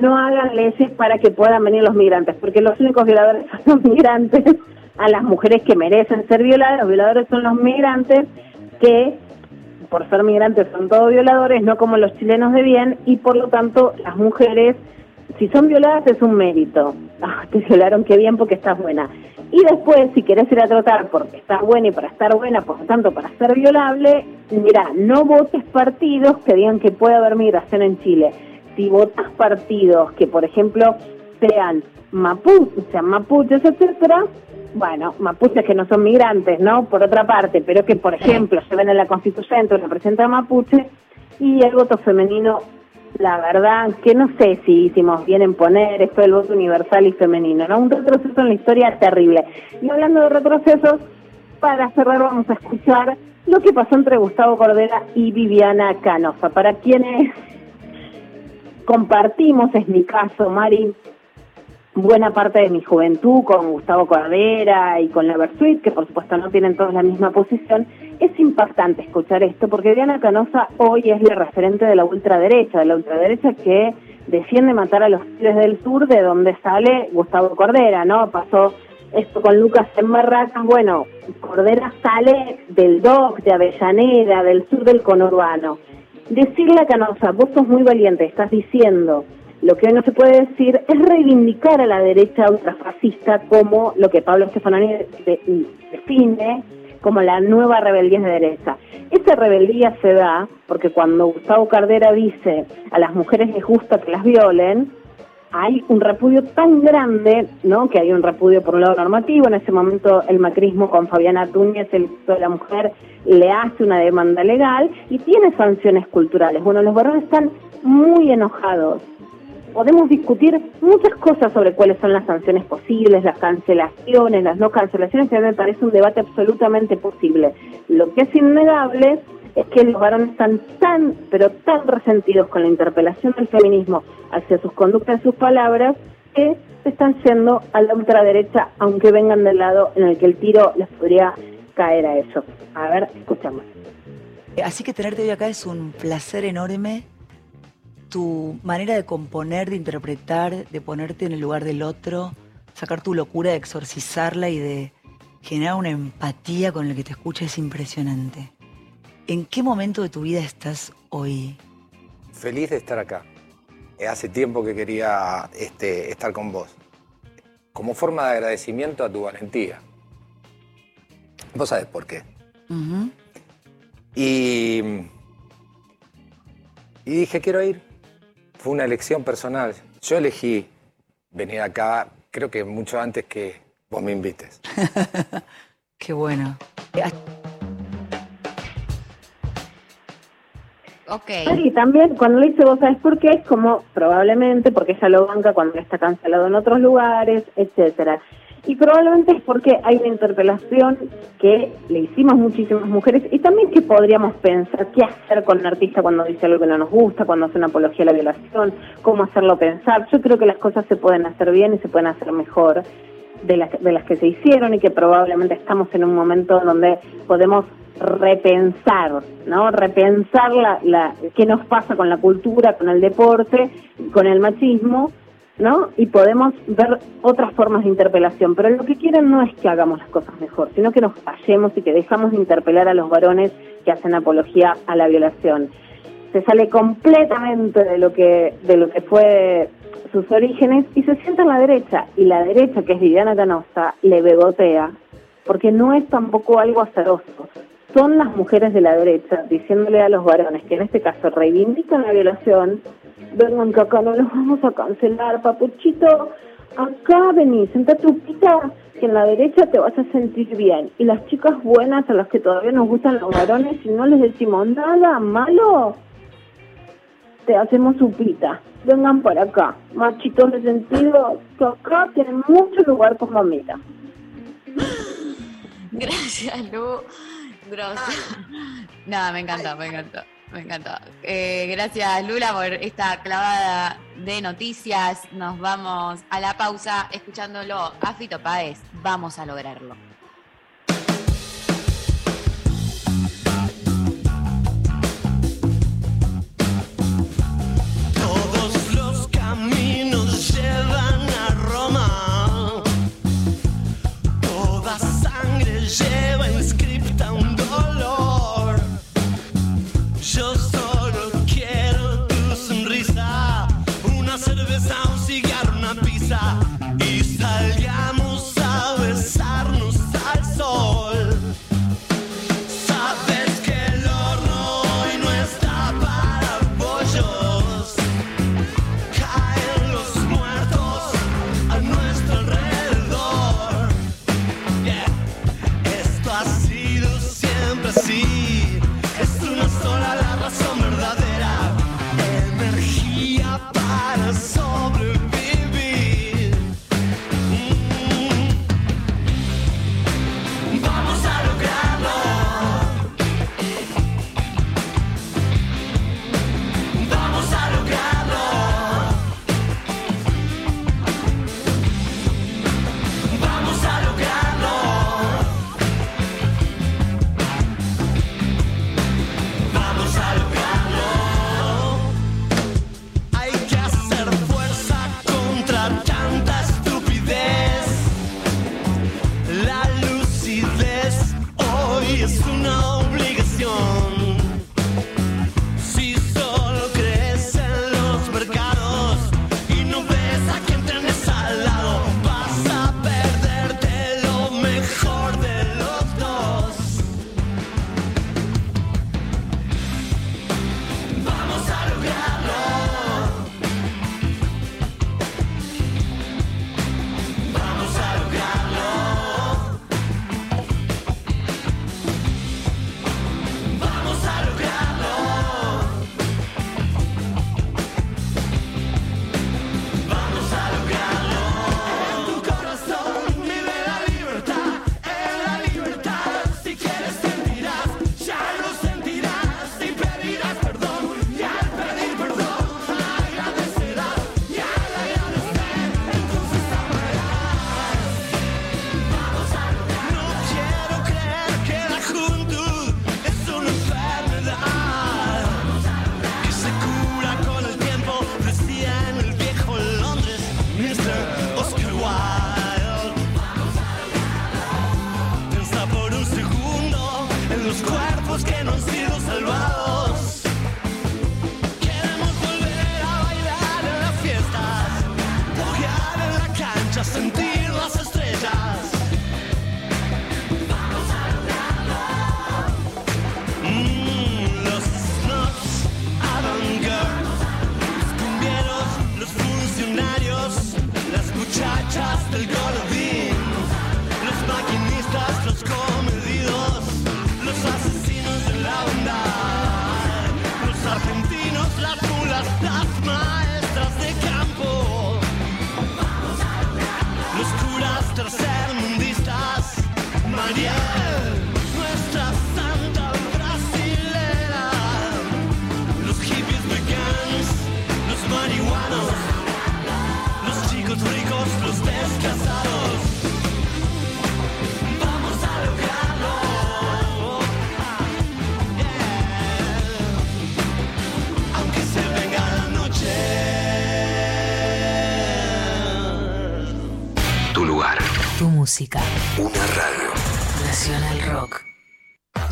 no hagan leyes para que puedan venir los migrantes, porque los únicos violadores son los migrantes, a las mujeres que merecen ser violadas, los violadores son los migrantes que por ser migrantes son todos violadores, no como los chilenos de bien, y por lo tanto las mujeres, si son violadas es un mérito. Ah, te violaron, qué bien porque estás buena. Y después, si querés ir a tratar porque estás buena y para estar buena, por lo tanto para ser violable, mira, no votes partidos que digan que puede haber migración en Chile. Si votas partidos que, por ejemplo, sean mapuches, sean mapuches, etcétera, bueno, mapuches que no son migrantes, ¿no? Por otra parte, pero que, por ejemplo, se ven en la constituyente o representan mapuche, y el voto femenino, la verdad, que no sé si hicimos bien en poner esto del voto universal y femenino, ¿no? Un retroceso en la historia terrible. Y hablando de retrocesos, para cerrar vamos a escuchar lo que pasó entre Gustavo Cordera y Viviana Canosa. Para quienes compartimos, es mi caso, Mari, buena parte de mi juventud con Gustavo Cordera y con la Versuit, que por supuesto no tienen todos la misma posición, es impactante escuchar esto, porque Diana Canosa hoy es la referente de la ultraderecha, de la ultraderecha que defiende matar a los pibes del sur, de donde sale Gustavo Cordera, ¿no? Pasó esto con Lucas en Barracas, bueno, Cordera sale del DOC, de Avellaneda, del sur del conurbano. Decirle a Canosa, vos sos muy valiente, estás diciendo lo que no se puede decir es reivindicar a la derecha ultrafascista como lo que Pablo Stefanoni de- de- define como la nueva rebeldía de derecha. Esa rebeldía se da porque cuando Gustavo Cardera dice a las mujeres les gusta que las violen, hay un repudio tan grande, ¿no? Que hay un repudio por un lado normativo, en ese momento el macrismo con Fabiana Túñez, el de la Mujer, le hace una demanda legal y tiene sanciones culturales. Bueno, los varones están muy enojados. Podemos discutir muchas cosas sobre cuáles son las sanciones posibles, las cancelaciones, las no cancelaciones, que a mí me parece un debate absolutamente posible. Lo que es innegable es que los varones están tan, pero tan resentidos con la interpelación del feminismo hacia sus conductas y sus palabras que se están yendo a la ultraderecha, aunque vengan del lado en el que el tiro les podría caer a ellos. A ver, escuchamos. Así que tenerte hoy acá es un placer enorme. Tu manera de componer, de interpretar, de ponerte en el lugar del otro, sacar tu locura, de exorcizarla y de generar una empatía con el que te escucha es impresionante. ¿En qué momento de tu vida estás hoy? Feliz de estar acá. Eh, Hace tiempo que quería este, estar con vos. Como forma de agradecimiento a tu valentía. Vos sabés por qué. Y, y dije, quiero ir. Fue una elección personal. Yo elegí venir acá, creo que mucho antes que vos me invites. Qué bueno. Ok. Y también cuando lo dice vos sabés por qué, es como probablemente porque ella lo banca cuando está cancelado en otros lugares, etcétera. Y probablemente es porque hay una interpelación que le hicimos muchísimas mujeres y también que podríamos pensar qué hacer con un artista cuando dice algo que no nos gusta, cuando hace una apología a la violación, cómo hacerlo pensar. Yo creo que las cosas se pueden hacer bien y se pueden hacer mejor de las, de las que se hicieron y que probablemente estamos en un momento donde podemos repensar, ¿no? Repensar la, la, qué nos pasa con la cultura, con el deporte, con el machismo, ¿no? Y podemos ver otras formas de interpelación, pero lo que quieren no es que hagamos las cosas mejor, sino que nos callemos y que dejamos de interpelar a los varones que hacen apología a la violación. Se sale completamente de lo que de lo que fue sus orígenes y se sienta en la derecha y la derecha que es Viviana Canosa le bebotea porque no es tampoco algo azaroso. Son las mujeres de la derecha diciéndole a los varones que en este caso reivindican la violación Verónica, acá no lo vamos a cancelar, papuchito. Acá vení, senta trupita, que en la derecha te vas a sentir bien. Y las chicas buenas a las que todavía nos gustan los varones, si no les decimos nada malo, te hacemos supita. Vengan para acá, machitos de sentido, que acá tienen mucho lugar con mamita. Gracias, Lu. Gracias. Ah. Nada, me encanta, me encanta. Me encantó. Eh, gracias Lula por esta clavada de noticias. Nos vamos a la pausa escuchándolo a Fito Páez. Vamos a lograrlo. Todos los caminos llevan a Roma. Toda sangre lleva inscripta un dolor.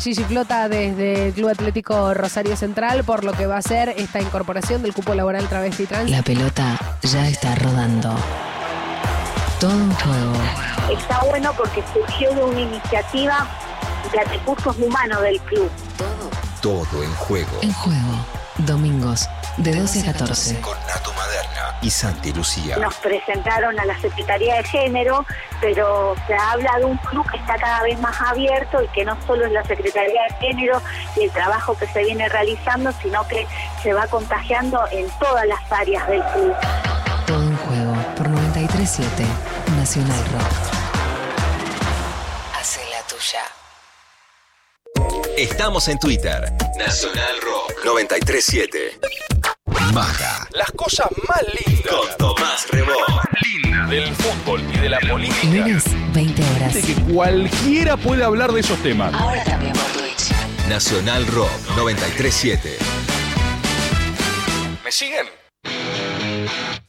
Gigi Flota desde el Club Atlético Rosario Central por lo que va a ser esta incorporación del cupo laboral travesti trans. La pelota ya está rodando. Todo en juego. Está bueno porque surgió de una iniciativa de recursos humanos del club. Todo en juego. En juego. Domingos, de 12 a 14. Con Nato Maderna y Santi Lucía. Nos presentaron a la Secretaría de Género, pero se habla de un club que está cada vez más abierto y que no solo es la Secretaría de Género y el trabajo que se viene realizando, sino que se va contagiando en todas las áreas del club. Todo en juego por 937 Nacional Rock. Hace la tuya. Estamos en Twitter. Nacional Rock 937. Maga. Las cosas más lindas. Con Tomás Rebó. Linda del fútbol y de la política. Lunes, 20 horas. De que cualquiera puede hablar de esos temas. Ahora también por Twitch. Nacional Rock 937. ¿Me siguen?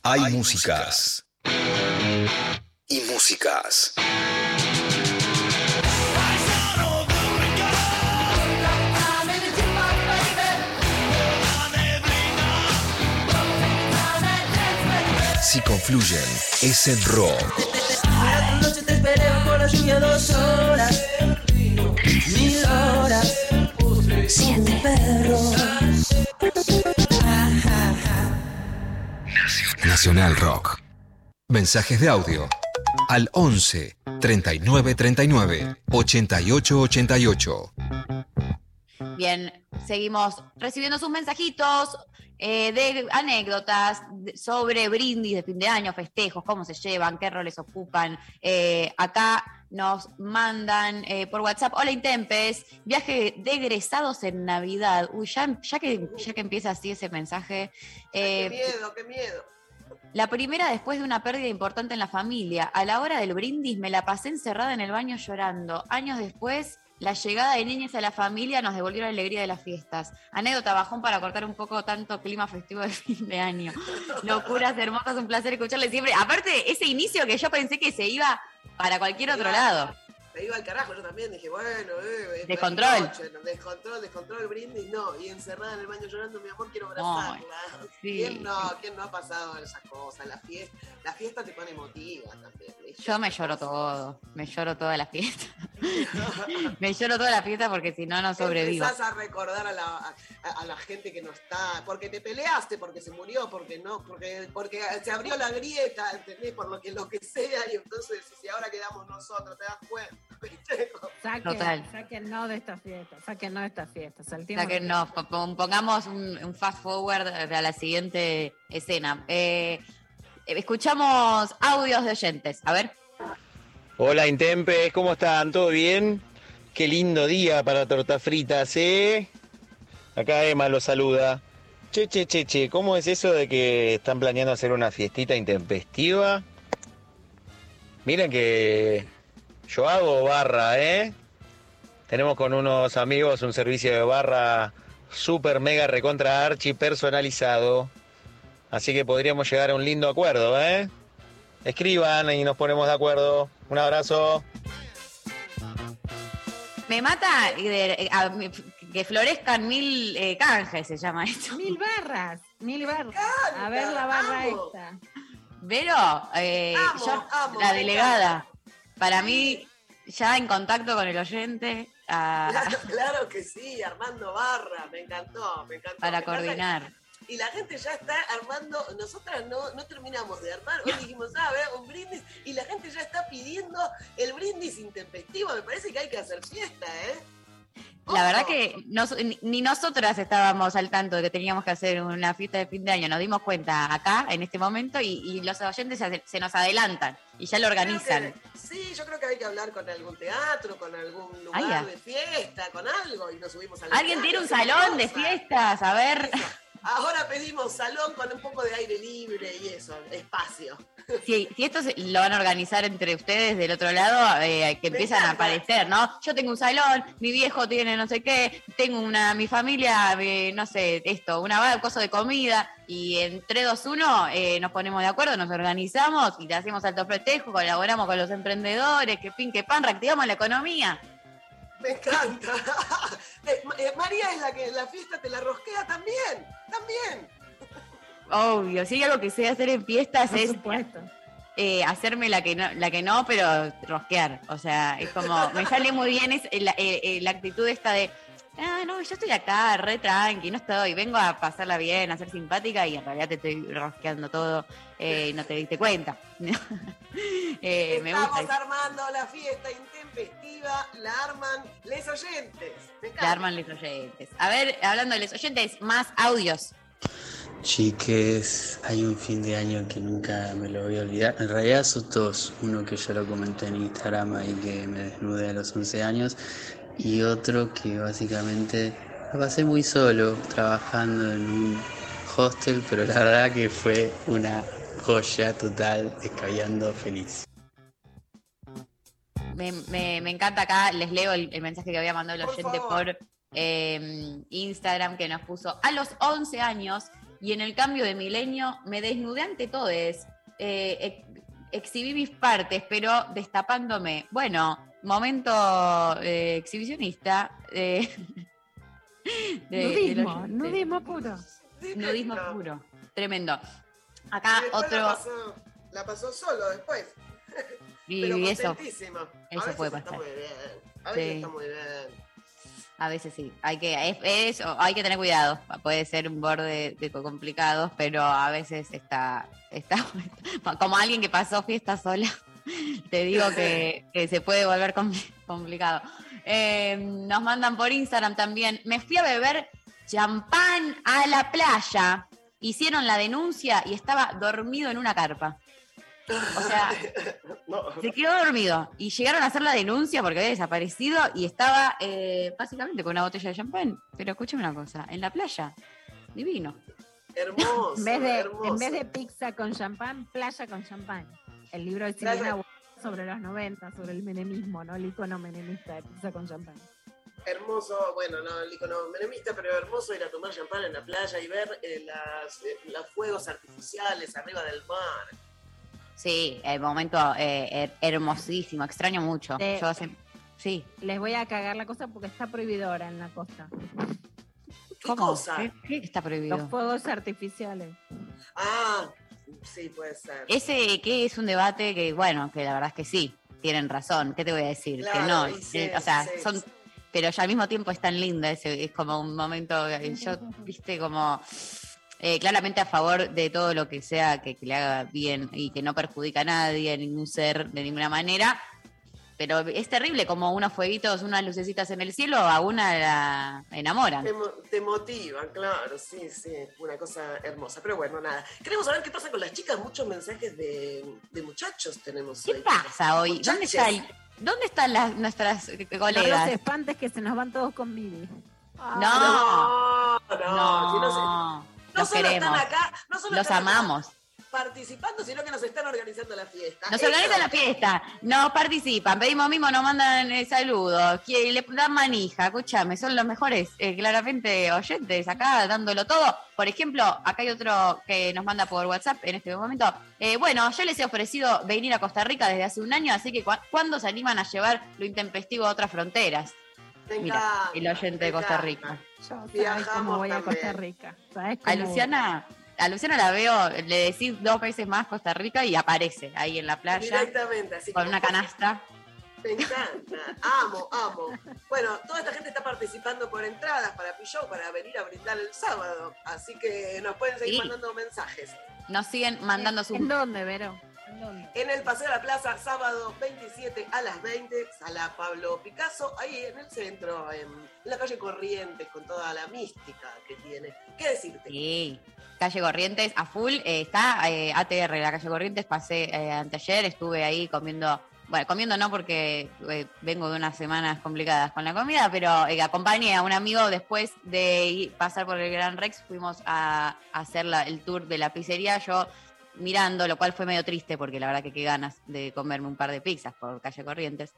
Hay músicas. Y músicas. Si confluyen, es el rock. noche te esperé con la lluvia dos horas. Mil horas. Siete perros. Nacional Rock. Mensajes de audio al 11 39 39 88 88. Bien, seguimos recibiendo sus mensajitos eh, de anécdotas sobre brindis de fin de año, festejos, cómo se llevan, qué roles ocupan. Eh, acá nos mandan eh, por WhatsApp, hola Intempes, viaje de egresados en Navidad. Uy, ya, ya, que, ya que empieza así ese mensaje. Qué eh, miedo, qué miedo. la primera después de una pérdida importante en la familia. A la hora del brindis me la pasé encerrada en el baño llorando. Años después, la llegada de niñas a la familia nos devolvió la alegría de las fiestas. Anécdota bajón para cortar un poco tanto clima festivo de fin de año. Locuras hermosas, un placer escucharle siempre. Aparte, ese inicio que yo pensé que se iba para cualquier otro lado. Me iba al carajo, yo también dije, bueno, eh, es Descontrol. noche, no, descontrol, descontrol, brindis, no. Y encerrada en el baño llorando, mi amor, quiero abrazarla. sí. ¿Quién no? ¿Quién no ha pasado esas cosas? La fiesta, la fiesta te pone emotiva también. Yo me lloro todo, me lloro toda la fiesta. me lloro toda la fiesta porque si no, no sobrevivo. Empezás a recordar a la, a, a la gente que no está, porque te peleaste, porque se murió, porque no, porque, porque se abrió la grieta, ¿entendés? Por lo que, lo que sea, y entonces, si ahora quedamos nosotros, ¿te das cuenta? Saquen, Total. saquen no de esta fiesta, saquen no de esta fiesta. De- no, po- po- pongamos un, un fast forward a la siguiente escena. Eh, escuchamos audios de oyentes. A ver. Hola Intempes, ¿cómo están? ¿Todo bien? Qué lindo día para tortas fritas, ¿eh? Acá Emma lo saluda. Che, che, che, che, ¿cómo es eso de que están planeando hacer una fiestita intempestiva? Miren que yo hago barra, ¿eh? Tenemos con unos amigos un servicio de barra super mega recontra archi personalizado. Así que podríamos llegar a un lindo acuerdo, ¿eh? Escriban y nos ponemos de acuerdo. Un abrazo. Me mata eh, que florezcan mil eh, canjes, se llama esto. Mil barras, mil barras. A ver la barra amo. esta. Vero, eh, Amo, yo, amo, la delegada, para mí, ya en contacto con el oyente, ah, Claro, claro que sí, Armando Barra, me encantó, me encantó. para Me encanta coordinar. Y la gente ya está armando, nosotras no, no terminamos de armar, hoy dijimos, ah, a ver, un brindis, y la gente ya está pidiendo el brindis intempestivo, me parece que hay que hacer fiesta, ¿eh? La verdad que nos- ni, nosotras estábamos al tanto de que teníamos que hacer una fiesta de fin de año. Nos dimos cuenta acá, en este momento, y, y los oyentes se, se nos adelantan y ya lo organizan. Sí, yo creo que hay que hablar con algún teatro, con algún lugar de fiesta, con algo, y nos subimos al ¿Alguien tiene un salón de fiestas? A ver. Ahora pedimos salón con un poco de aire libre y eso, espacio. Si, si esto se- lo van a organizar entre ustedes del otro lado, eh, que empiezan a aparecer, ¿no? Yo tengo un salón, mi viejo tiene no sé qué, tengo una, mi familia, eh, no sé, esto, una cosa de comida, y en 3, 2, 1 eh, nos ponemos de acuerdo, nos organizamos y le hacemos alto festejo, colaboramos con los emprendedores, que pin, que pan, reactivamos la economía. Me encanta. Eh, eh, María es la que en la fiesta te la rosquea también. También. Obvio, si hay algo que sé hacer en fiestas Por es supuesto. eh, hacerme la que no, la que no, pero rosquear. O sea, es como, me sale muy bien es la, eh, eh, la actitud esta de, ah, no, yo estoy acá, re tranqui, no estoy, vengo a pasarla bien, a ser simpática y en realidad te estoy rosqueando todo eh, y no te diste cuenta. Eh, me gusta. Estamos armando la fiesta intempestiva, la arman les oyentes. La arman los oyentes. A ver, hablando de los oyentes, más audios. Chiques, hay un fin de año que nunca me lo voy a olvidar. En realidad son dos. Uno que yo lo comenté en Instagram ahí que me desnudé a los 11 años. Y otro que básicamente lo pasé muy solo, trabajando en un hostel, pero la verdad que fue una joya total, descabellando feliz. Me, me- me encanta acá, les leo el, el mensaje que había mandado el oyente por eh, Instagram que nos puso a los 11 años y en el cambio de milenio me desnudé ante todos, eh, ex- exhibí mis partes, pero destapándome. Bueno, momento eh, exhibicionista. eh, de- nudismo, nudismo puro. Nudismo puro. Tremendo. Y Acá otro. La pasó, la pasó solo después. Y Pero eso, A eso veces puede está pasar. muy bien. A veces Sí. está muy bien. A veces sí, hay que, es, es- hay que tener cuidado, puede ser un borde de complicado, pero a veces está, está como alguien que pasó fiesta sola, te digo que, que se puede volver compli- complicado. Eh, nos mandan por Instagram también, me fui a beber champán a la playa, hicieron la denuncia y estaba dormido en una carpa. O sea, se quedó dormido y llegaron a hacer la denuncia porque había desaparecido y estaba eh, básicamente con una botella de champán. Pero escúchame una cosa, en la playa, divino. Hermoso, En vez, de, hermoso. en vez de pizza con champán, playa con champán. El libro de Silvina sobre los 90, sobre el menemismo, ¿no? El icono menemista de pizza con champán. Hermoso, bueno, no el icono menemista, pero hermoso ir a tomar champán en la playa y ver eh, las, eh, los fuegos artificiales arriba del mar. Sí, el momento eh, her- hermosísimo, extraño mucho. De- Yo hace- sí. Les voy a cagar la cosa porque está prohibidora en la costa. ¿Cómo? ¿Qué, qué está prohibido? Los fuegos artificiales. Ah, sí, puede ser. Ese que es un debate que, bueno, que la verdad es que sí, tienen razón. ¿Qué te voy a decir? Claro, que no. sí, eh, o sea, sí, son. sí. Pero ya al mismo tiempo es tan lindo, ese, es como un momento. eh, Yo, viste, como. Eh, claramente a favor de todo lo que sea que, que le haga bien y que no perjudica a nadie, a ningún ser de ninguna manera. Pero es terrible como unos fueguitos, unas lucecitas en el cielo, a una la enamoran. Te, te motivan, claro, sí, sí, una cosa hermosa. Pero bueno, nada. Queremos saber qué pasa con las chicas. Muchos mensajes de, de muchachos tenemos ¿Qué hoy. pasa hoy? ¿Dónde, está el- ¿Dónde están las, nuestras No colegas? los espantes que se nos van todos con Vivi. No, No, no, si no se- no, No los solo queremos, están acá, no solo los están acá amamos. participando, sino que nos están organizando la fiesta. Nos Eso- organizan la fiesta, nos participan, pedimos mismo, nos mandan eh, saludos, que le dan manija, escúchame, son los mejores, eh, claramente, oyentes acá dándolo todo. Por ejemplo, acá hay otro que nos manda por WhatsApp en este momento. Eh, bueno, yo les he ofrecido venir a Costa Rica desde hace un año, así que cua- ¿cuándo se animan a llevar lo intempestivo a otras fronteras? Me Mira, encanta, el oyente me de Costa. Rica. Yo Viajamos cómo voy a. Costa Rica. ¿Sabes A Luciana, a Luciana la veo, le decís dos veces más Costa Rica y aparece ahí en la playa Directamente, así con una canasta. Me encanta, amo, amo. Bueno, toda esta gente está participando por entradas para Pilló para venir a brindar el sábado, así que nos pueden seguir Sí. mandando mensajes. Nos siguen mandando sus ¿En dónde, Vero? ¿En dónde? En el Paseo de la Plaza, sábado 27 a las 20, sala Pablo Picasso, ahí en el centro, en la calle Corrientes, con toda la mística que tiene. ¿Qué decirte? Sí. Calle Corrientes a full, eh, está eh, ATR, la calle Corrientes, pasé eh, anteayer, estuve ahí comiendo, bueno, comiendo no porque eh, vengo de unas semanas complicadas con la comida, pero eh, acompañé a un amigo después de ir- pasar por el Gran Rex, fuimos a, a hacer la- el tour de la pizzería, yo mirando, lo cual fue medio triste porque la verdad que qué ganas de comerme un par de pizzas por calle Corrientes.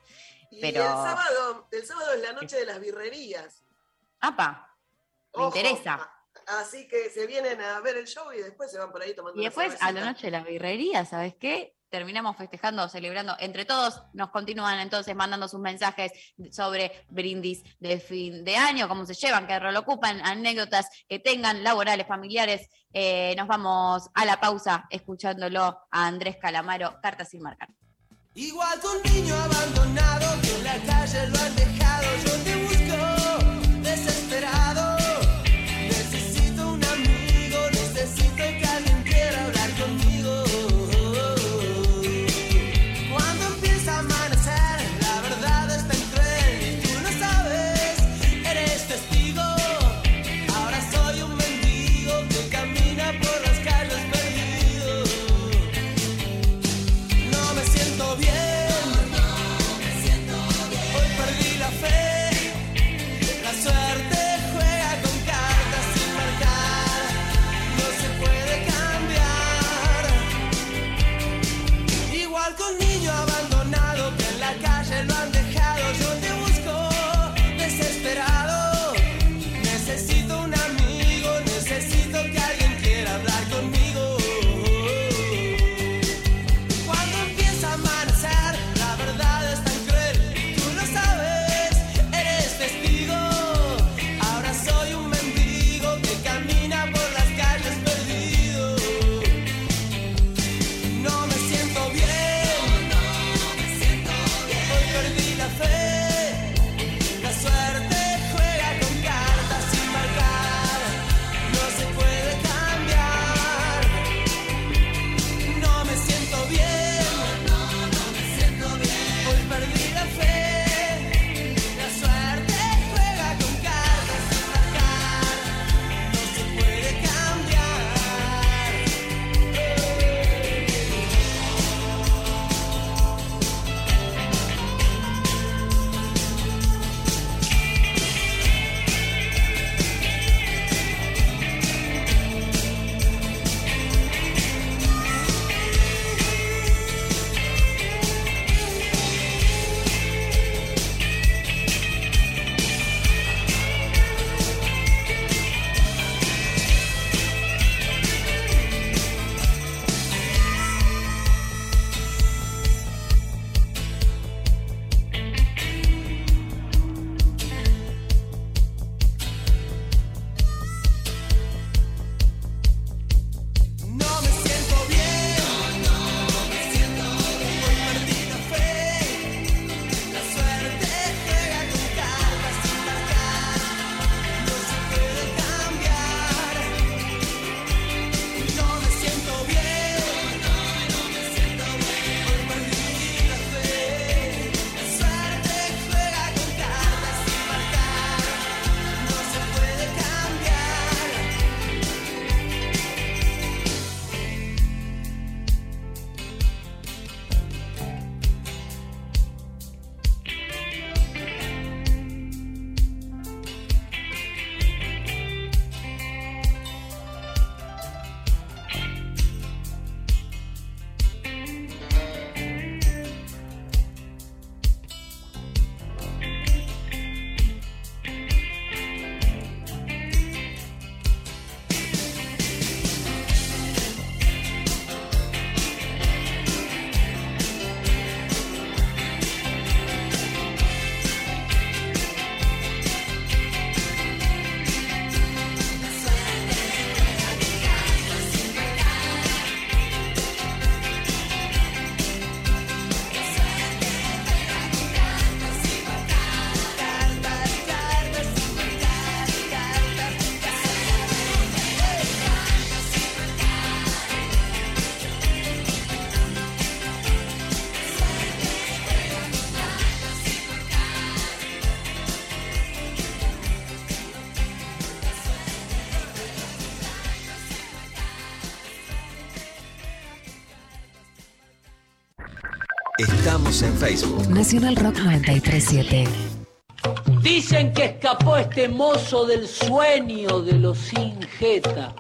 Y Pero, el sábado, el sábado es la noche de las birrerías. apa, me Ojo, interesa. Así que se vienen a ver el show y después se van por ahí tomando Y una después, a la noche de la birrería, ¿sabes qué? Terminamos festejando, celebrando. Entre todos nos continúan entonces mandando sus mensajes sobre brindis de fin de año, cómo se llevan, qué rol ocupan, anécdotas que tengan, laborales, familiares. Eh, nos vamos a la pausa escuchándolo a Andrés Calamaro, Cartas sin marcar. Igual que un niño abandonado que en la calle lo han dejado, yo te busco Estamos en Facebook. Nacional Rock 937. Dicen que escapó este mozo del sueño de los sin jeta,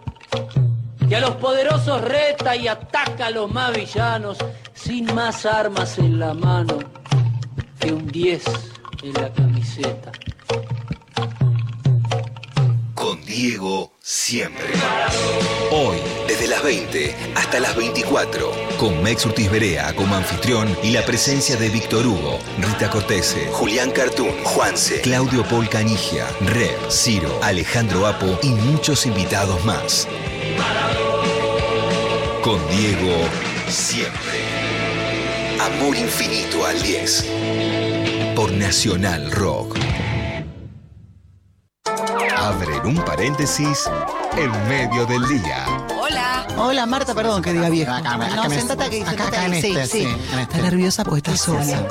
que a los poderosos reta y ataca a los más villanos sin más armas en la mano que un 10 en la camiseta. Con Diego siempre. Hoy, desde las 20 hasta las 24, con Mex Urtiz Berea como anfitrión y la presencia de Víctor Hugo, Rita Cortese, Julián Cartoon, Juanse, Claudio Paul Canigia, Red, Ciro, Alejandro Apo y muchos invitados más. Con Diego siempre. Amor infinito al 10. Por Nacional Rock. Abren un paréntesis en medio del día. Hola. Marta, perdón que diga viejo. Acá, acá no, en sentate este- aquí, acá, sentate acá en ahí. Sí, este, sí. sí, en este. Está nerviosa porque está sola.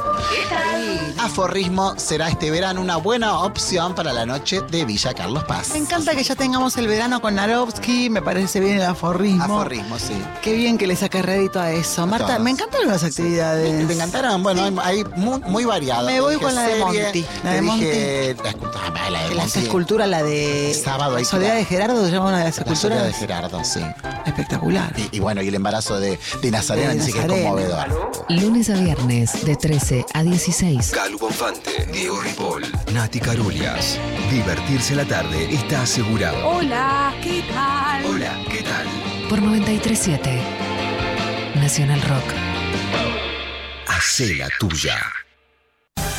Aforrismo será este verano una buena opción para la noche de Villa Carlos Paz. Me encanta que ya tengamos el verano con Narovsky, me parece bien el aforrismo. Aforrismo, sí. Qué bien que le saca rédito a eso. Marta, todos. me encantaron las actividades. ¿Te encantaron? Bueno, hay, hay muy, muy variado. Me voy Te con la de dije Monty. La te de Monty. dije la escultura, ah, la de Que la escultura, la de Sábado que Soledad de Gerardo, se llama una de las La soledad esculturas. de Gerardo, sí. Espectacular. Y, y bueno, y el embarazo de, de Nazarena dice que es conmovedor. Lunes a viernes de 13 a 16. Calu Bonfante, Diego Ripoll, Nati Carulias. Divertirse la tarde está asegurado. Hola, ¿qué tal? Hola, ¿qué tal? Por 937 Nacional Rock. Hacé la tuya.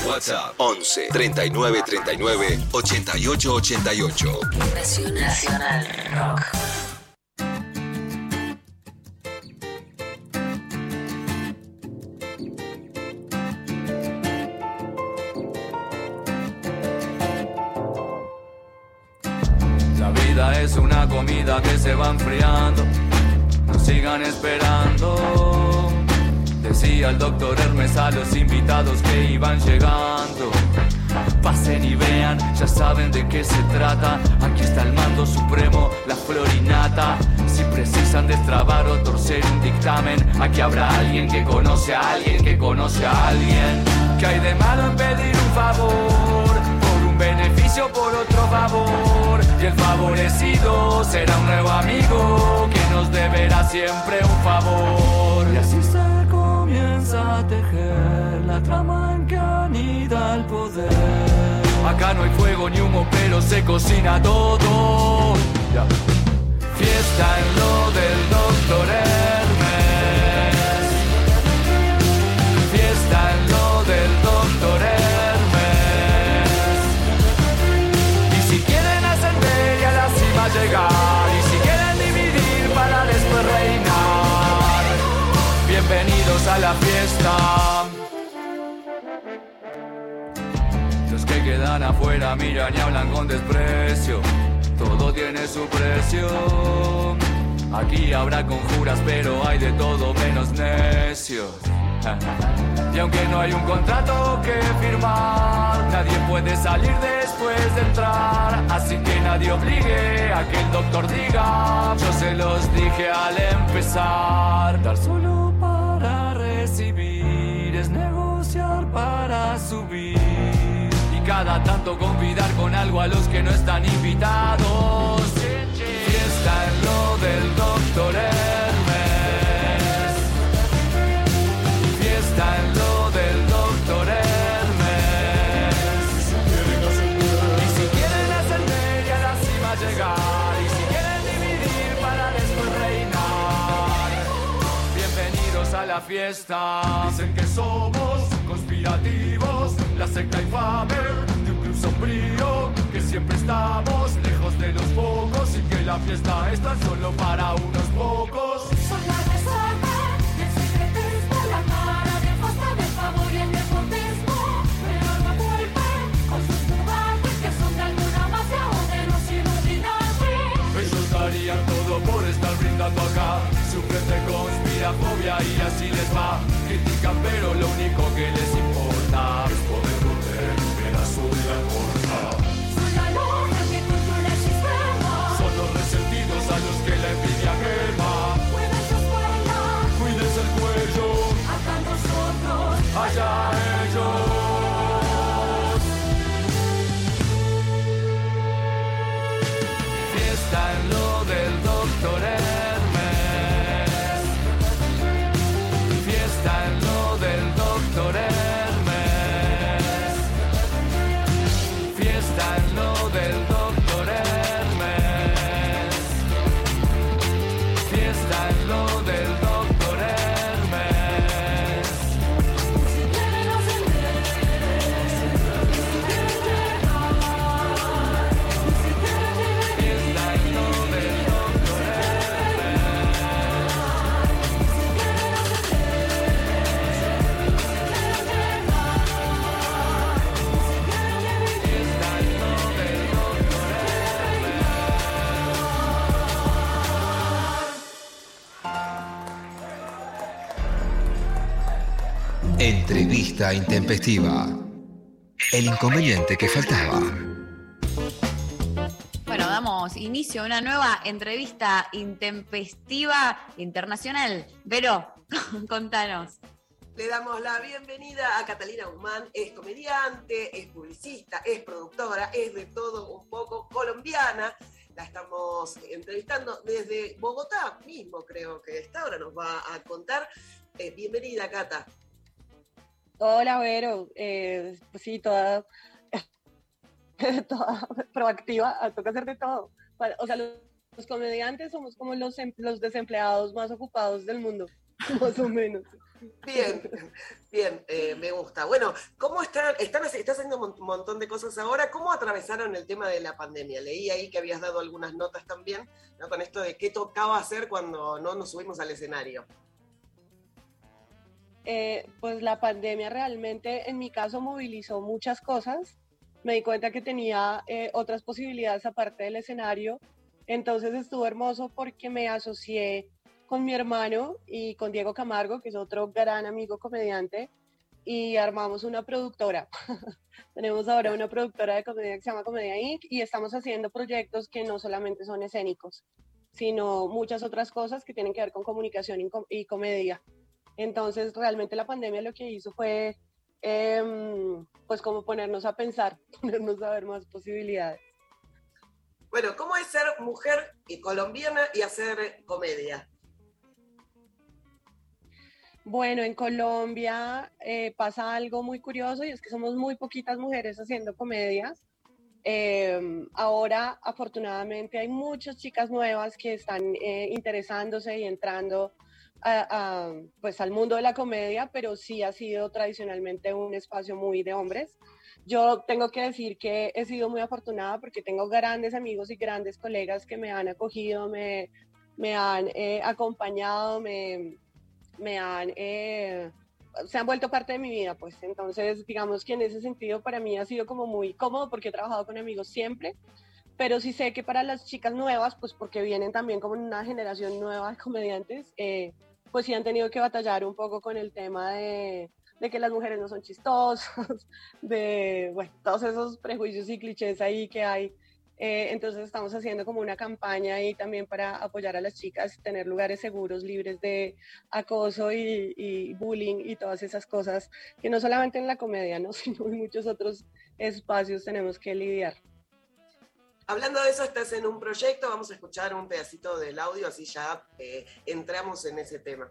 WhatsApp 11 39 39 88 88. Nacional Rock. Que se va enfriando. No sigan esperando. Decía el doctor Hermes a los invitados que iban llegando. Pasen y vean, ya saben de qué se trata. Aquí está el mando supremo, la florinata. Si precisan destrabar o torcer un dictamen, aquí habrá alguien que conoce a alguien que conoce a alguien. ¿Qué hay de malo en pedir un favor? Por otro favor. Y el favorecido será un nuevo amigo que nos deberá siempre un favor. Y así se comienza a tejer la trama en que anida el poder. Acá no hay fuego ni humo, pero se cocina todo. Fiesta en lo del doctor la fiesta. Los que quedan afuera miran y hablan con desprecio. Todo tiene su precio. Aquí habrá conjuras, pero hay de todo menos necios. Y aunque no hay un contrato que firmar, nadie puede salir después de entrar. Así que nadie obligue a que el doctor diga. Yo se los dije al empezar. Dar solo para subir. Y cada tanto convidar con algo a los que no están invitados. Fiesta en lo del doctor Hermes. Fiesta en lo del doctor Hermes. Y si quieren ascender y a la cima llegar. Y si quieren dividir para después reinar. Bienvenidos a la fiesta. Dicen que somos conspirativos, la secta infame de un club sombrío, que siempre estamos lejos de los pocos y que la fiesta es tan solo para unos pocos. Son la resaca del secretismo, la cara de posta del favor y el nepotismo. Pero no culpen con sus turbantes que son de alguna mafia o de los Illuminati. Ellos darían todo por estar brindando acá. Sufren de conspirafobia y así les va. Critican, pero lo único que les importa es poder morder un pedazo de la Entrevista intempestiva. El inconveniente que faltaba. Bueno, damos inicio a una nueva entrevista intempestiva internacional. Vero, contanos. Le damos la bienvenida a Catalina Guzmán, es comediante, es publicista, es productora, es de todo un poco colombiana. La estamos entrevistando desde Bogotá mismo, creo que está, ahora nos va a contar. Eh, bienvenida, Cata. Hola, Vero. Eh, sí, toda, toda proactiva, ah, toca hacer de todo. O sea, los, comediantes somos como los, em- los desempleados más ocupados del mundo, más o menos. Bien, bien, eh, me gusta. Bueno, ¿cómo están? Están haci- está haciendo un mon- montón de cosas ahora. ¿Cómo atravesaron el tema de la pandemia? Leí ahí que habías dado algunas notas también, ¿no? Con esto de qué tocaba hacer cuando no nos subimos al escenario. Eh, pues la pandemia realmente, en mi caso, movilizó muchas cosas. Me di cuenta que tenía eh, otras posibilidades aparte del escenario. Entonces estuvo hermoso porque me asocié con mi hermano y con Diego Camargo, que es otro gran amigo comediante, y armamos una productora. Tenemos ahora una productora de comedia que se llama Comedia Inc. y estamos haciendo proyectos que no solamente son escénicos, sino muchas otras cosas que tienen que ver con comunicación y, com- y comedia. Entonces, realmente la pandemia lo que hizo fue, em, pues, como ponernos a pensar, ponernos a ver más posibilidades. Bueno, ¿cómo es ser mujer y colombiana y hacer comedia? Bueno, en Colombia eh, pasa algo muy curioso y es que somos muy poquitas mujeres haciendo comedias. Em, ahora, afortunadamente, hay muchas chicas nuevas que están eh, interesándose y entrando pues, al mundo de la comedia, pero sí ha sido tradicionalmente un espacio muy de hombres. Yo tengo que decir que he sido muy afortunada porque tengo grandes amigos y grandes colegas que me han acogido, me, me han eh, acompañado, me, me han, eh, se han vuelto parte de mi vida, pues. Entonces, digamos que en ese sentido para mí ha sido como muy cómodo porque he trabajado con amigos siempre, pero sí sé que para las chicas nuevas, pues porque vienen también como una generación nueva de comediantes, eh, pues sí han tenido que batallar un poco con el tema de, de que las mujeres no son chistosas, de, bueno, todos esos prejuicios y clichés ahí que hay. Eh, entonces estamos haciendo como una campaña ahí también para apoyar a las chicas, tener lugares seguros, libres de acoso y, y bullying y todas esas cosas que no solamente en la comedia, ¿no? sino en muchos otros espacios tenemos que lidiar. Hablando de eso, estás en un proyecto, vamos a escuchar un pedacito del audio, así ya eh, entramos en ese tema.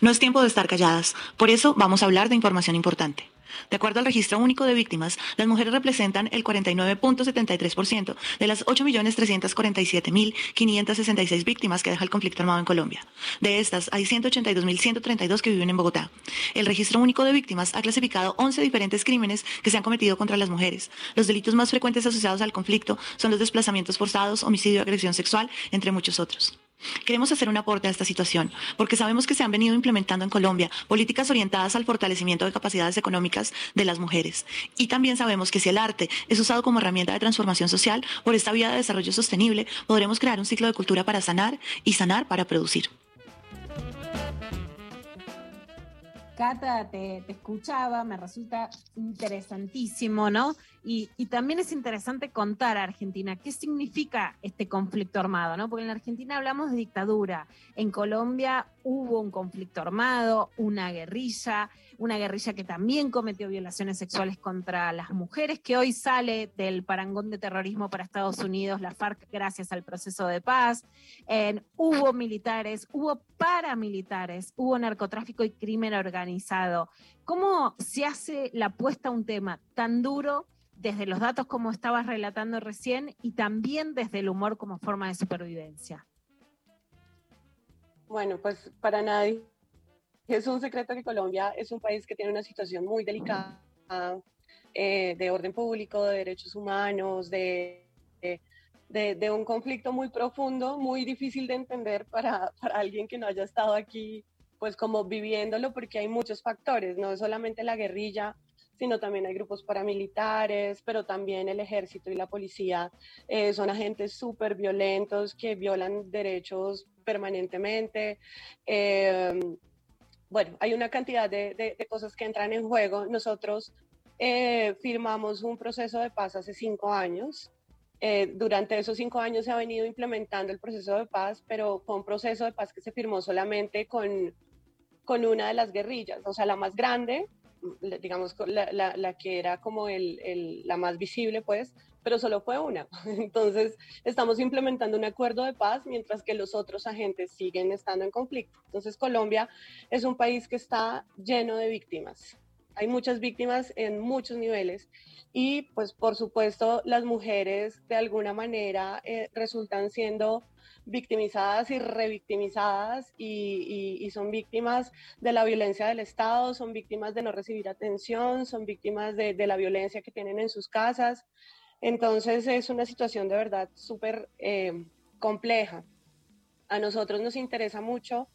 No es tiempo de estar calladas, por eso vamos a hablar de información importante. De acuerdo al registro único de víctimas, las mujeres representan el 49.73% de las 8.347.566 víctimas que deja el conflicto armado en Colombia. De estas, hay 182.132 que viven en Bogotá. El registro único de víctimas ha clasificado 11 diferentes crímenes que se han cometido contra las mujeres. Los delitos más frecuentes asociados al conflicto son los desplazamientos forzados, homicidio agresión sexual, entre muchos otros. Queremos hacer un aporte a esta situación porque sabemos que se han venido implementando en Colombia políticas orientadas al fortalecimiento de capacidades económicas de las mujeres. Y también sabemos que si el arte es usado como herramienta de transformación social por esta vía de desarrollo sostenible, podremos crear un ciclo de cultura para sanar y sanar para producir. Cata, te, escuchaba, me resulta interesantísimo, ¿no? Y, también es interesante contar a Argentina qué significa este conflicto armado, ¿no? Porque en Argentina hablamos de dictadura, en Colombia hubo un conflicto armado, una guerrilla, una guerrilla que también cometió violaciones sexuales contra las mujeres, que hoy sale del parangón de terrorismo para Estados Unidos, la FARC, gracias al proceso de paz. En- hubo militares, hubo paramilitares, hubo narcotráfico y crimen organizado. ¿Cómo se hace la apuesta a un tema tan duro desde los datos como estabas relatando recién y también desde el humor como forma de supervivencia? Bueno, pues para nadie es un secreto que Colombia es un país que tiene una situación muy delicada eh, de orden público, de derechos humanos, de, de, un conflicto muy profundo, muy difícil de entender para, para alguien que no haya estado aquí, pues como viviéndolo, porque hay muchos factores, no es solamente la guerrilla, sino también hay grupos paramilitares, pero también el ejército y la policía eh, son agentes súper violentos que violan derechos permanentemente. Eh, bueno, hay una cantidad de, de- de cosas que entran en juego. Nosotros eh, firmamos un proceso de paz hace cinco años. Eh, durante esos cinco años se ha venido implementando el proceso de paz, pero fue un proceso de paz que se firmó solamente con, con una de las guerrillas, o sea, la más grande, digamos, la, la- la que era como el, el- la más visible, pues, pero solo fue una. Entonces, estamos implementando un acuerdo de paz mientras que los otros agentes siguen estando en conflicto. Entonces, Colombia es un país que está lleno de víctimas. Hay muchas víctimas en muchos niveles y, pues, por supuesto, las mujeres de alguna manera eh, resultan siendo victimizadas y revictimizadas y, y- son víctimas de la violencia del Estado, son víctimas de no recibir atención, son víctimas de la violencia que tienen en sus casas. Entonces es una situación de verdad súper eh, compleja. A nosotros nos interesa mucho,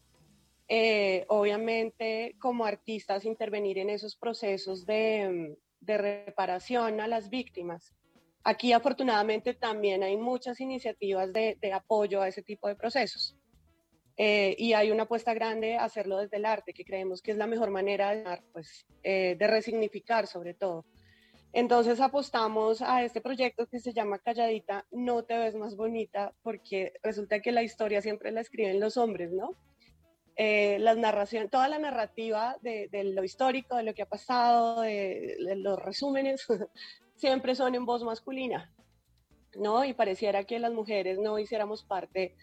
eh, obviamente, como artistas, intervenir en esos procesos de, reparación a las víctimas. Aquí afortunadamente también hay muchas iniciativas de, apoyo a ese tipo de procesos. Eh, y hay una apuesta grande a hacerlo desde el arte, que creemos que es la mejor manera de, pues, de resignificar sobre todo. Entonces apostamos a este proyecto que se llama Calladita, no te ves más bonita, porque resulta que la historia siempre la escriben los hombres, ¿no? Eh, la narración, toda la narrativa de, lo histórico, de lo que ha pasado, de los resúmenes, siempre son en voz masculina, ¿no? Y pareciera que las mujeres no hiciéramos parte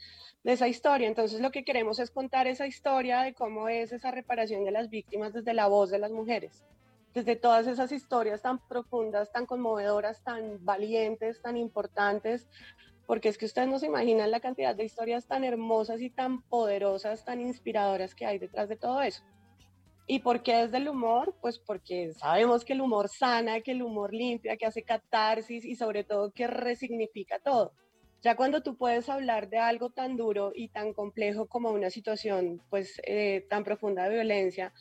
de esa historia. Entonces lo que queremos es contar esa historia de cómo es esa reparación de las víctimas desde la voz de las mujeres, desde todas esas historias tan profundas, tan conmovedoras, tan valientes, tan importantes, porque es que ustedes no se imaginan la cantidad de historias tan hermosas y tan poderosas, tan inspiradoras que hay detrás de todo eso. ¿Y por qué desde el humor? Pues porque sabemos que el humor sana, que el humor limpia, que hace catarsis y sobre todo que resignifica todo. Ya cuando tú puedes hablar de algo tan duro y tan complejo como una situación pues eh, tan profunda de violencia,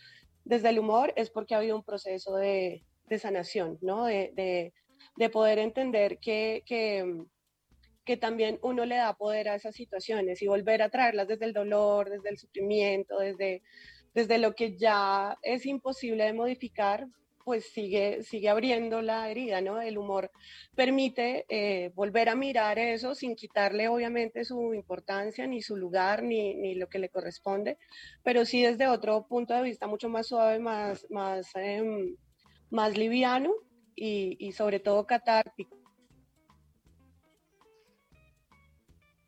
desde el humor es porque ha habido un proceso de, sanación, ¿no? De, de, de poder entender que, que, que también uno le da poder a esas situaciones y volver a traerlas desde el dolor, desde el sufrimiento, desde, desde lo que ya es imposible de modificar, pues sigue, sigue abriendo la herida, ¿no? El humor permite eh, volver a mirar eso sin quitarle obviamente su importancia, ni su lugar, ni, ni lo que le corresponde, pero sí desde otro punto de vista mucho más suave, más, más, em, más liviano y, y sobre todo catártico.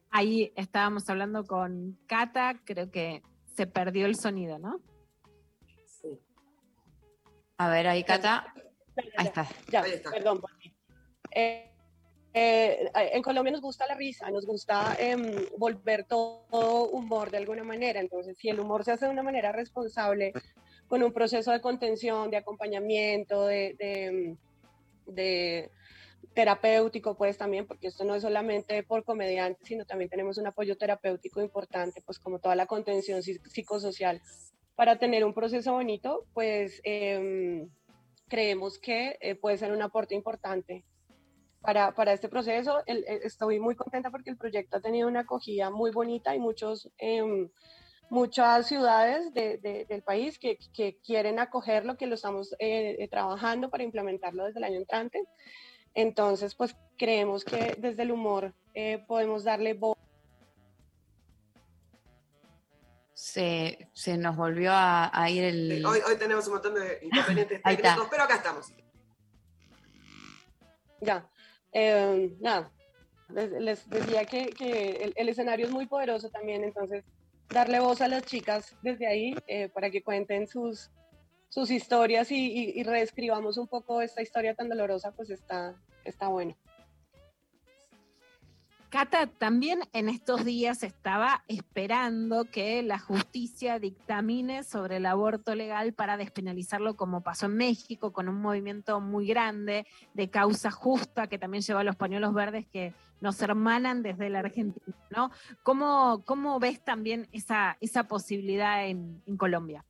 Ahí estábamos hablando con Cata, creo que se perdió el sonido, ¿no? A ver, ahí, Cata. Ahí está. Ya, perdón. Eh, eh, en Colombia nos gusta la risa, nos gusta em, volver todo humor de alguna manera. Entonces, si el humor se hace de una manera responsable, con un proceso de contención, de acompañamiento, de, de, de terapéutico, pues también, porque esto no es solamente por comediantes, sino también tenemos un apoyo terapéutico importante, pues como toda la contención psi- psicosocial para tener un proceso bonito, pues em, creemos que eh, puede ser un aporte importante para, para este proceso. El- estoy muy contenta porque el proyecto ha tenido una acogida muy bonita y muchos, em, muchas ciudades de- de- del país que, que quieren acogerlo, que lo estamos eh, eh, trabajando para implementarlo desde el año entrante. Entonces, pues creemos que desde el humor eh, podemos darle voz. Se, se nos volvió a, a ir el. Hoy, hoy tenemos un montón de inconvenientes técnicos, pero acá estamos. Ya, eh, nada, les, les decía que, que el, el escenario es muy poderoso también, entonces darle voz a las chicas desde ahí eh, para que cuenten sus, sus historias y, y- y reescribamos un poco esta historia tan dolorosa, pues está, está bueno. Cata también en estos días estaba esperando que la justicia dictamine sobre el aborto legal para despenalizarlo como pasó en México, con un movimiento muy grande de causa justa que también lleva a los pañuelos verdes que nos hermanan desde la Argentina. ¿Cómo, cómo ves también esa, esa posibilidad en, Colombia?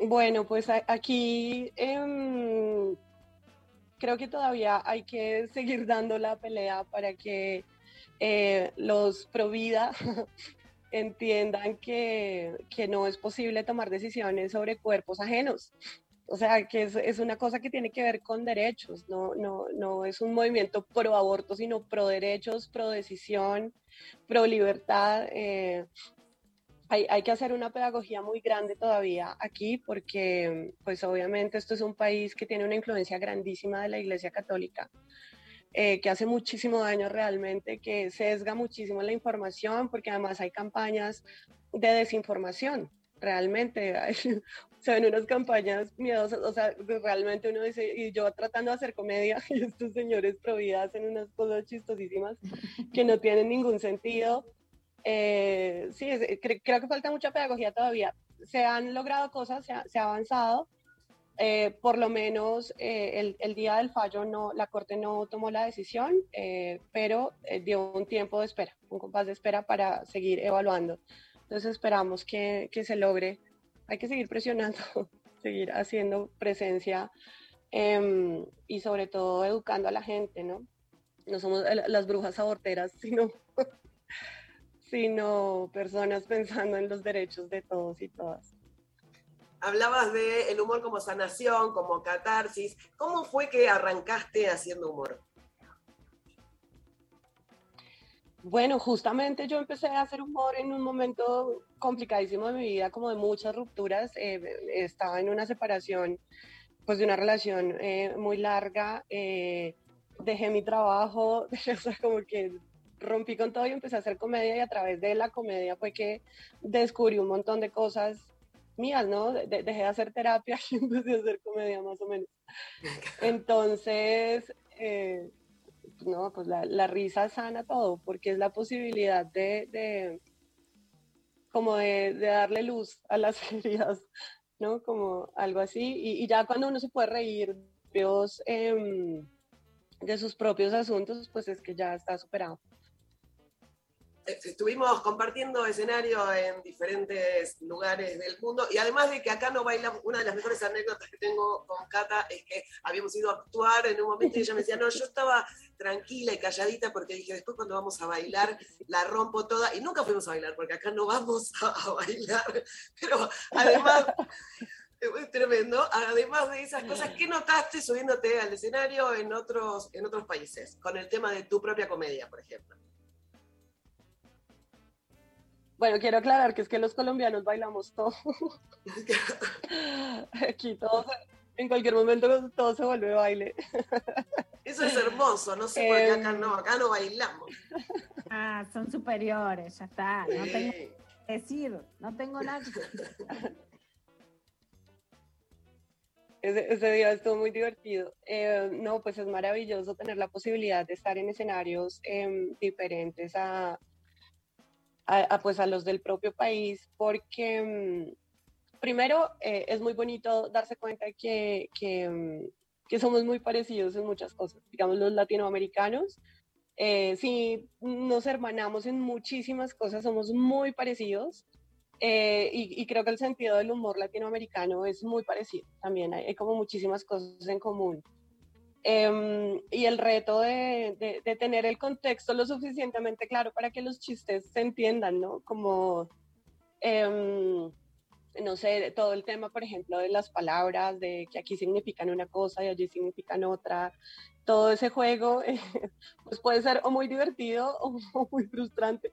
Bueno, pues aquí em, creo que todavía hay que seguir dando la pelea para que eh, los pro vida entiendan que, que no es posible tomar decisiones sobre cuerpos ajenos. O sea, que es, es una cosa que tiene que ver con derechos, no, no, no es un movimiento pro aborto, sino pro derechos, pro decisión, pro libertad. eh, hay, hay que hacer una pedagogía muy grande todavía aquí porque, pues obviamente esto es un país que tiene una influencia grandísima de la Iglesia Católica, eh, que hace muchísimo daño realmente, que sesga muchísimo la información porque además hay campañas de desinformación. Realmente se ven unas campañas miedosas, o sea, realmente uno dice, y yo tratando de hacer comedia, y estos señores pro vida hacen unas cosas chistosísimas que no tienen ningún sentido. Eh, sí, es- cre- creo que falta mucha pedagogía todavía. Se han logrado cosas, se ha, se ha avanzado. eh, por lo menos eh, el, el día del fallo no, la Corte no tomó la decisión, eh, pero eh, dio un tiempo de espera, un compás de espera para seguir evaluando. Entonces esperamos que, que se logre. Hay que seguir presionando, seguir haciendo presencia em, y sobre todo educando a la gente, ¿no? No somos las brujas aborteras, sino sino personas pensando en los derechos de todos y todas. Hablabas de el humor como sanación, como catarsis. ¿Cómo fue que arrancaste haciendo humor? Bueno, justamente yo empecé a hacer humor en un momento complicadísimo de mi vida, como de muchas rupturas. Eh, estaba en una separación, pues de una relación eh, muy larga. eh, dejé mi trabajo, o sea, como que rompí con todo y empecé a hacer comedia y a través de la comedia fue que descubrí un montón de cosas mías, ¿no? De- de- dejé de hacer terapia y empecé a hacer comedia más o menos. Entonces, eh, no, pues la, la risa sana todo, porque es la posibilidad de, de como de, de darle luz a las heridas, ¿no? Como algo así. Y, y ya cuando uno se puede reír em, de sus propios asuntos, pues es que ya está superado. Eh, Estuvimos compartiendo escenario en diferentes lugares del mundo y además de que acá no bailamos, una de las mejores anécdotas que tengo con Cata es que habíamos ido a actuar en un momento y ella me decía, no, yo estaba tranquila y calladita porque dije, después cuando vamos a bailar la rompo toda y nunca fuimos a bailar porque acá no vamos a, bailar, pero además... Es tremendo. Además de esas cosas, ¿qué notaste subiéndote al escenario en otros, en otros países? Con el tema de tu propia comedia, por ejemplo. Bueno, quiero aclarar que es que los colombianos bailamos todo. Aquí todo, en cualquier momento todo se vuelve baile. Eso es hermoso, no sé por qué acá no, acá no bailamos. Ah, son superiores, ya está. No tengo que decir, no tengo nada. Ese, ese día estuvo muy divertido. Eh, no, pues es maravilloso tener la posibilidad de estar en escenarios em, diferentes a, a- a, pues a los del propio país, porque mm, primero eh, es muy bonito darse cuenta que, que, mm, que somos muy parecidos en muchas cosas. Digamos, los latinoamericanos, eh, sí nos hermanamos en muchísimas cosas, somos muy parecidos. Eh, y, creo que el sentido del humor latinoamericano es muy parecido también, hay como muchísimas cosas en común. Em, y el reto de, de- de tener el contexto lo suficientemente claro para que los chistes se entiendan, ¿no? Como, em, no sé, todo el tema, por ejemplo, de las palabras, de que aquí significan una cosa y allí significan otra, todo ese juego, pues puede ser o muy divertido o, muy frustrante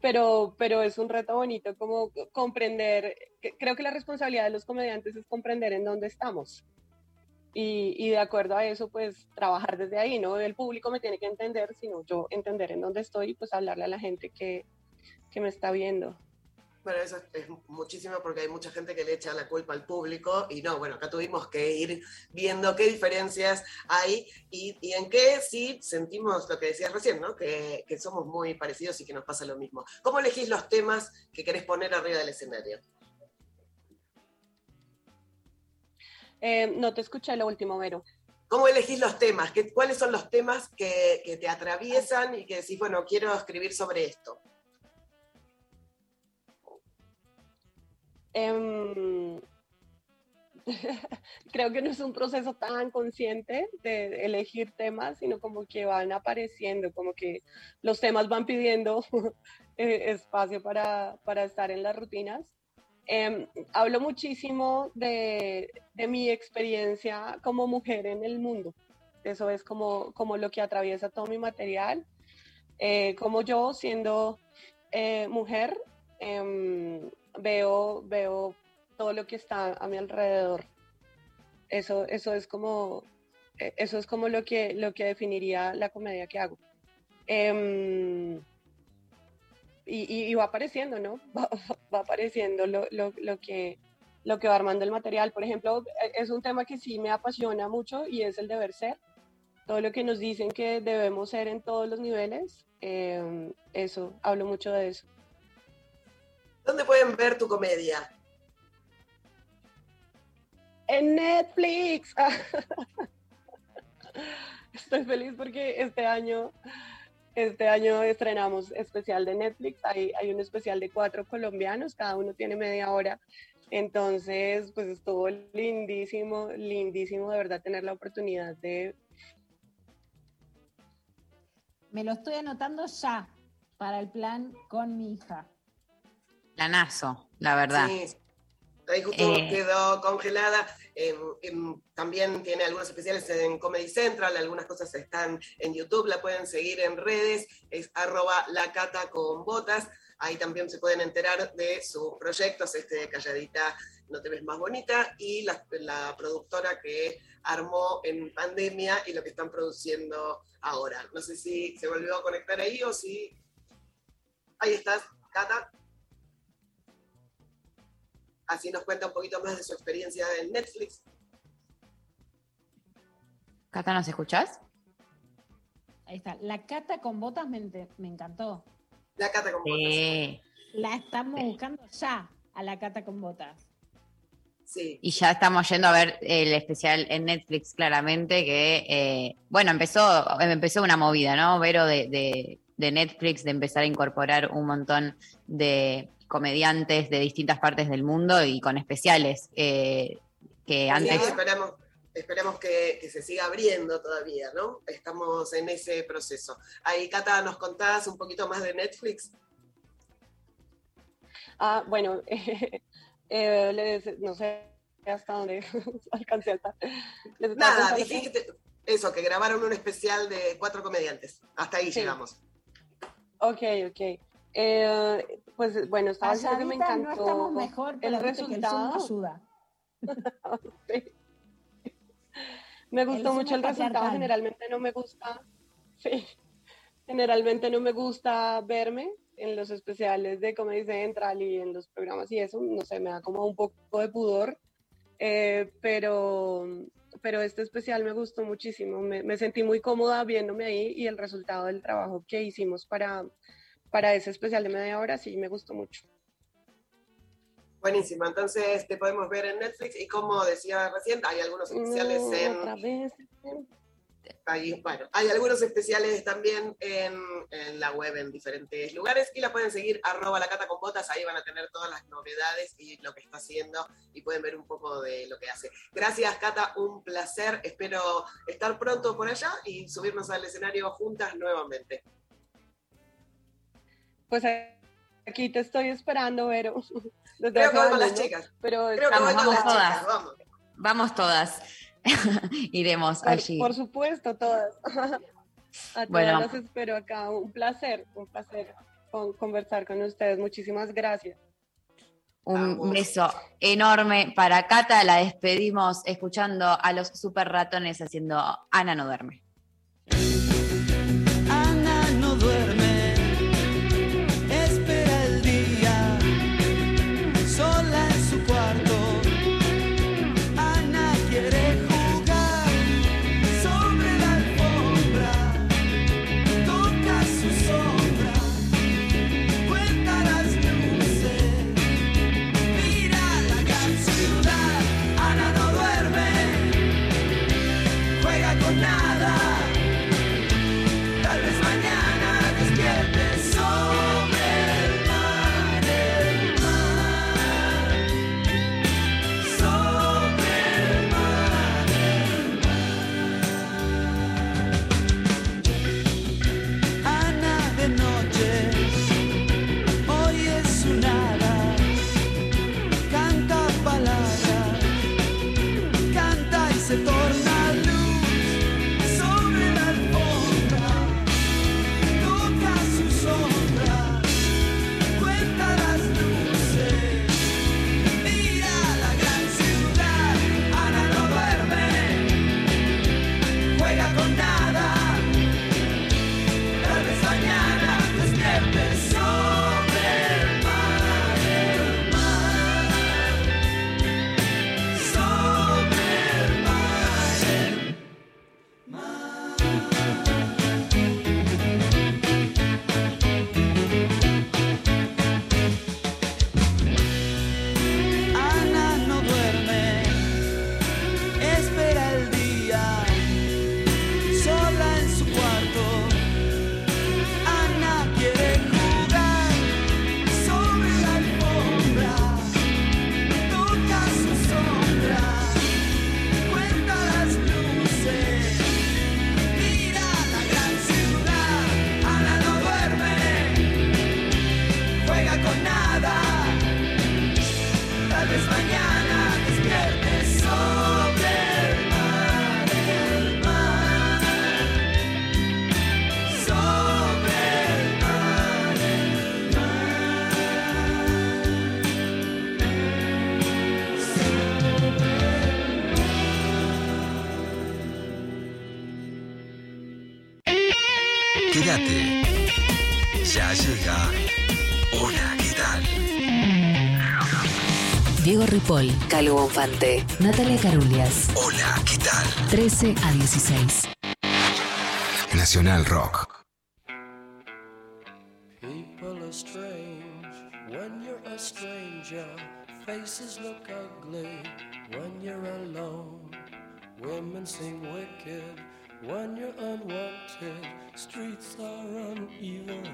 pero, pero es un reto bonito como comprender, creo que la responsabilidad de los comediantes es comprender en dónde estamos. Y, y de acuerdo a eso, pues trabajar desde ahí, ¿no? El público me tiene que entender, sino yo entender en dónde estoy y pues hablarle a la gente que, que me está viendo. Bueno, eso es, es muchísimo porque hay mucha gente que le echa la culpa al público y no, bueno, acá tuvimos que ir viendo qué diferencias hay y, y en qué sí sentimos lo que decías recién, ¿no? Que, que somos muy parecidos y que nos pasa lo mismo. ¿Cómo elegís los temas que querés poner arriba del escenario? Eh, no te escuché lo último, Vero. ¿Cómo elegís los temas? ¿Qué, ¿Cuáles son los temas que, que te atraviesan y que decís, bueno, quiero escribir sobre esto? Em, creo que no es un proceso tan consciente de elegir temas, sino como que van apareciendo, como que los temas van pidiendo eh, espacio para, para estar en las rutinas. Em, hablo muchísimo de, de mi experiencia como mujer en el mundo. Eso es como, como lo que atraviesa todo mi material. Eh, como yo, siendo eh, mujer, em, veo, veo todo lo que está a mi alrededor. Eso, eso es como, eh, eso es como lo que, lo que definiría la comedia que hago. Y, y- y va apareciendo, ¿no? Va, va apareciendo lo, lo- lo que, lo que va armando el material. Por ejemplo, e- es un tema que sí me apasiona mucho y es el deber ser. Todo lo que nos dicen que debemos ser en todos los niveles, em, eso, hablo mucho de eso. ¿Dónde pueden ver tu comedia? En Netflix. Estoy feliz porque este año, este año estrenamos especial de Netflix. Hay, hay un especial de cuatro colombianos, cada uno tiene media hora. Entonces, pues estuvo lindísimo, lindísimo de verdad tener la oportunidad de... Me lo estoy anotando ya para el plan con mi hija. Planazo, la verdad. Sí, ahí justo Eh. quedó congelada. También tiene algunos especiales en Comedy Central, algunas cosas están en YouTube, la pueden seguir en redes, es arroba la cata con botas. Ahí también se pueden enterar de sus proyectos, este de Calladita No Te Ves Más Bonita y la, la productora que armó en pandemia y lo que están produciendo ahora. No sé si se volvió a conectar ahí o si... Ahí estás, Cata. Así nos cuenta un poquito más de su experiencia en Netflix. Cata, ¿nos escuchás? Ahí está. La cata con botas me, me encantó. La cata con Sí. La estamos buscando ya a la cata con botas. Sí. Y ya estamos yendo a ver el especial en Netflix, claramente, que, eh, bueno, empezó, empezó una movida, ¿no? Vero de, de- de Netflix, de empezar a incorporar un montón de comediantes de distintas partes del mundo y con especiales eh, que antes... Sí, esperamos, esperamos que, que se siga abriendo todavía, ¿no? Estamos en ese proceso. Ahí, Cata, ¿nos contás un poquito más de Netflix? Ah, bueno, eh, les- no sé hasta dónde alcancé a estar. Les estaba Nada, contando que- dijiste eso, que grabaron un especial de cuatro comediantes. Hasta ahí Sí. llegamos. Ok, ok. Eh, pues bueno, estaba diciendo que me encantó no estamos mejor, pero el viste que el resultado. ayuda. Me El gustó Zoom mucho el es resultado. Generalmente no me gusta. Sí. Generalmente no me gusta verme en los especiales de Comedy Central y en los programas y eso. No sé, me da como un poco de pudor. Eh, pero, pero este especial me gustó muchísimo. Me, me sentí muy cómoda viéndome ahí y el resultado del trabajo que hicimos para, para ese especial de media hora sí me gustó mucho. Buenísimo, entonces te podemos ver en Netflix y como decía recién, hay algunos especiales No, en... otra vez. Ahí, bueno, hay algunos especiales también en, en la web en diferentes lugares y la pueden seguir arroba la cata con botas, ahí van a tener todas las novedades y lo que está haciendo y pueden ver un poco de lo que hace. Gracias Cata, un placer, espero estar pronto por allá y subirnos al escenario juntas nuevamente. Pues aquí te estoy esperando, Vero. Desde Creo que voy con las chicas. Pero Creo que Vamos, voy con vamos las todas. chicas, vamos. Vamos todas. Iremos por, allí. por supuesto, todas. A todas Bueno. las espero acá. Un placer, un placer con- conversar con ustedes. Muchísimas gracias. Un beso enorme para Cata. La despedimos escuchando a los super ratones haciendo Ana no duerme. Ripoll, Calvo Bonfante, Natalia Carulias. Hola, ¿qué tal? 13 a 16. Nacional Rock. People are strange when you're a stranger. Faces look ugly when you're alone. Women seem wicked when you're unwanted. Streets are uneven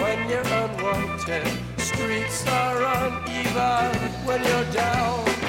when you're unwanted. Streets are uneven when you're down.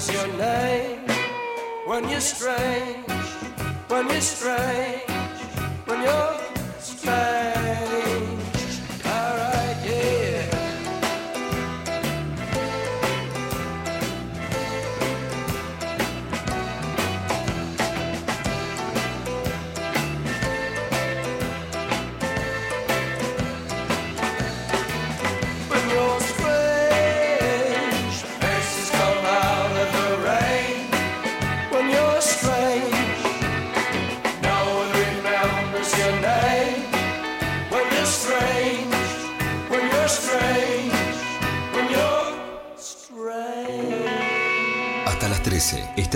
Remembers your name. When you're strange, when you're strange, when you're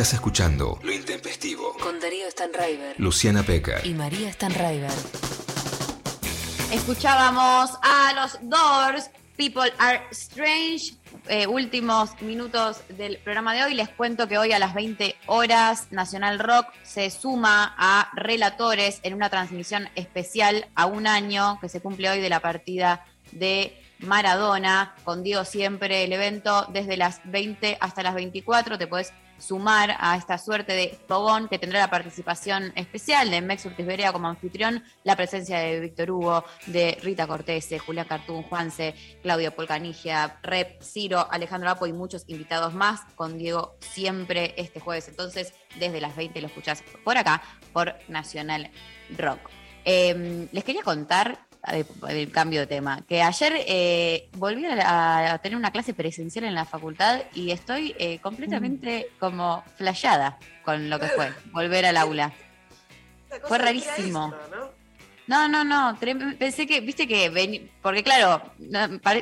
estás escuchando Lo Intempestivo. Con Darío Stanraiver Luciana Pecker. y María Stanraiver. Escuchábamos a los Doors, People Are Strange. Eh, últimos minutos del programa de hoy. Les cuento que hoy a las 20 horas Nacional Rock se suma a Relatores en una transmisión especial a un año que se cumple hoy de la partida de Maradona. Con Diego siempre el evento desde las 20 hasta las 24. Te puedes sumar a esta suerte de fogón que tendrá la participación especial de Mex Urtiz Berea como anfitrión, la presencia de Víctor Hugo, de Rita Cortese, Julián Cartún, Juanse, Claudio Polcanigia, Rep, Ciro, Alejandro Apo y muchos invitados más con Diego siempre este jueves. Entonces, desde las 20 lo escuchás por acá, por Nacional Rock. Eh, les quería contar eh, el cambio de tema. Que ayer eh, volví a, a tener una clase presencial en la facultad y estoy eh, completamente como flayada con lo que fue volver al aula. Fue rarísimo. No, no, no. Pensé que, viste que, veni- porque claro,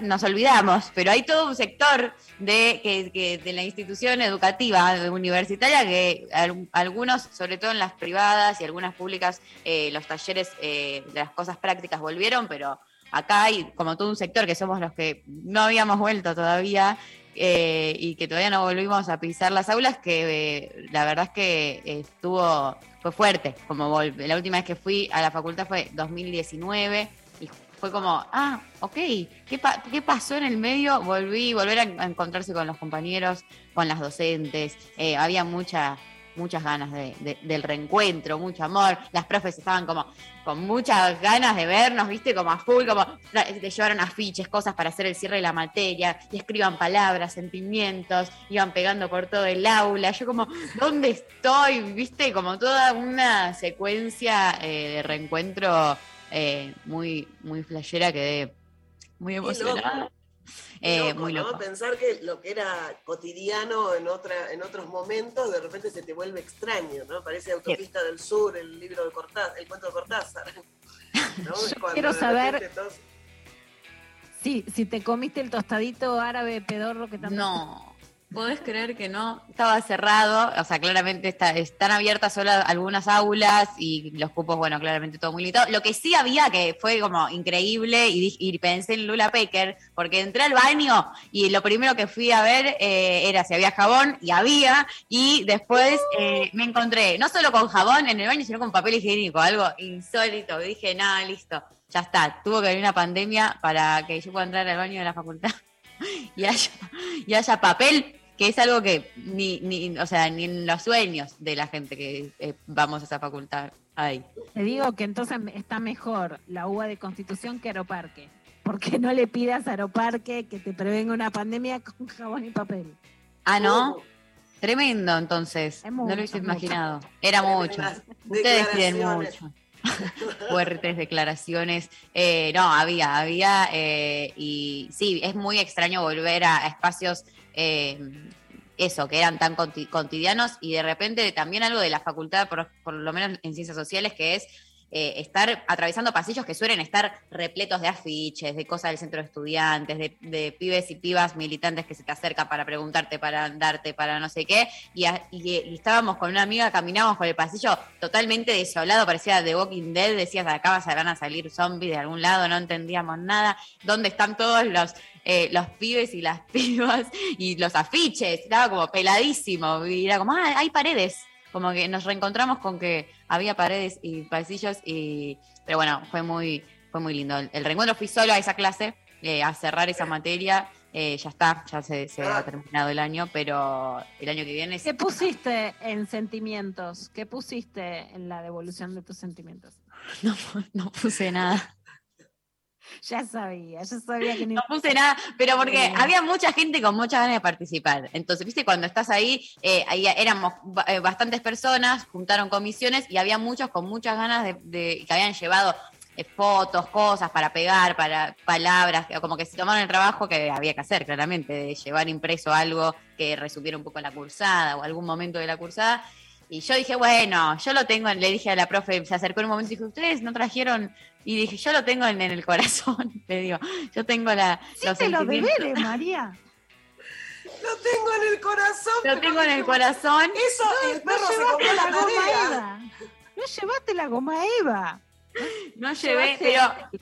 nos olvidamos, pero hay todo un sector de, que, de la institución educativa de universitaria que al- algunos, sobre todo en las privadas y algunas públicas, eh, los talleres eh, las cosas prácticas volvieron, pero acá hay como todo un sector que somos los que no habíamos vuelto todavía eh, y que todavía no volvimos a pisar las aulas, que eh, la verdad es que estuvo, fue fuerte. Como la última vez que fui a la facultad fue 2019 y fue como, ah, ok, ¿qué, pa- qué pasó en el medio? Volví, volver a encontrarse con los compañeros, con las docentes, eh, había mucha muchas ganas de- de- del reencuentro, mucho amor. Las profes estaban como con muchas ganas de vernos, viste, como a full, como te llevaron afiches, cosas para hacer el cierre de la materia, y escriban palabras, sentimientos, iban pegando por todo el aula. Yo como, ¿dónde estoy? Viste, como toda una secuencia eh, de reencuentro eh, muy, muy flashera, quedé muy emocionada. Eh, loco, muy ¿no? loco. Pensar que lo que era cotidiano en otra, en otros momentos, de repente se te vuelve extraño, ¿no? Parece Autopista del Sur, el libro de Cortázar, el cuento de Cortázar. ¿no? Cuando quiero de saber- Sí, si te comiste el tostadito árabe pedorro que tanto. No, Podés creer que no, estaba cerrado, o sea, claramente está, están abiertas solo algunas aulas y los cupos, bueno, claramente todo muy limitado. Lo que sí había, que fue como increíble, y, y pensé en Lula Pecker, porque entré al baño y lo primero que fui a ver eh, era si había jabón, y había, y después eh, me encontré no solo con jabón en el baño, sino con papel higiénico, algo insólito. Dije, nada, listo, ya está, tuvo que venir una pandemia para que yo pueda entrar al baño de la facultad y haya, y haya papel, que es algo que ni, ni, o sea, ni en los sueños de la gente que eh, vamos a esa facultad hay. Te digo que entonces está mejor la UBA de Constitución que Aeroparque. Porque no le pidas a Aeroparque que te prevenga una pandemia con jabón y papel. Ah, ¿no? Tremendo, entonces. no lo hubiese mucho. imaginado. Era mucho. Ustedes piden declaraciones. mucho. Fuertes declaraciones. Eh, no, había, había. eh, y sí, es muy extraño volver a, a espacios, eh, eso, que eran tan cotidianos y de repente también algo de la facultad, por, lo menos en ciencias sociales, que es eh, estar atravesando pasillos que suelen estar repletos de afiches, de cosas del centro de estudiantes, de, pibes y pibas militantes que se te acercan para preguntarte, para darte, para no sé qué. Y, y estábamos con una amiga, caminábamos por el pasillo totalmente desolado, parecía The Walking Dead, decías, de acá van a salir zombies de algún lado, no entendíamos nada. ¿Dónde están todos los, eh, los pibes y las pibas y los afiches? Estaba como peladísimo, y era como, ah, hay paredes como que nos reencontramos con que había paredes y pasillos y pero bueno fue muy fue muy lindo el, reencuentro fui solo a esa clase eh, a cerrar esa materia eh, ya está ya se, se ha terminado el año pero el año que viene ¿Qué pusiste en sentimientos? ¿Qué pusiste en la devolución de tus sentimientos? no, no puse nada Ya sabía, ya sabía que ni... no puse nada, pero porque Eh. había mucha gente con muchas ganas de participar. Entonces, viste, cuando estás ahí, eh, ahí éramos eh, bastantes personas, juntaron comisiones y había muchos con muchas ganas de, de- que habían llevado fotos, cosas para pegar, para palabras, como que se tomaron el trabajo que había que hacer, claramente, de llevar impreso algo que resumiera un poco la cursada o algún momento de la cursada. Y yo dije, bueno, yo lo tengo, en- le dije a la profe, se acercó en un momento y dijo, ustedes no trajeron, y dije, yo lo tengo en, en el corazón, le digo, yo tengo la, los Hiciste los deberes, María. Lo tengo en el corazón. Lo tengo en el corazón. Eso, el perro se llevaste comió la la goma. Eva. No llevaste la goma Eva. No llevé, Llevaste- pero, pe-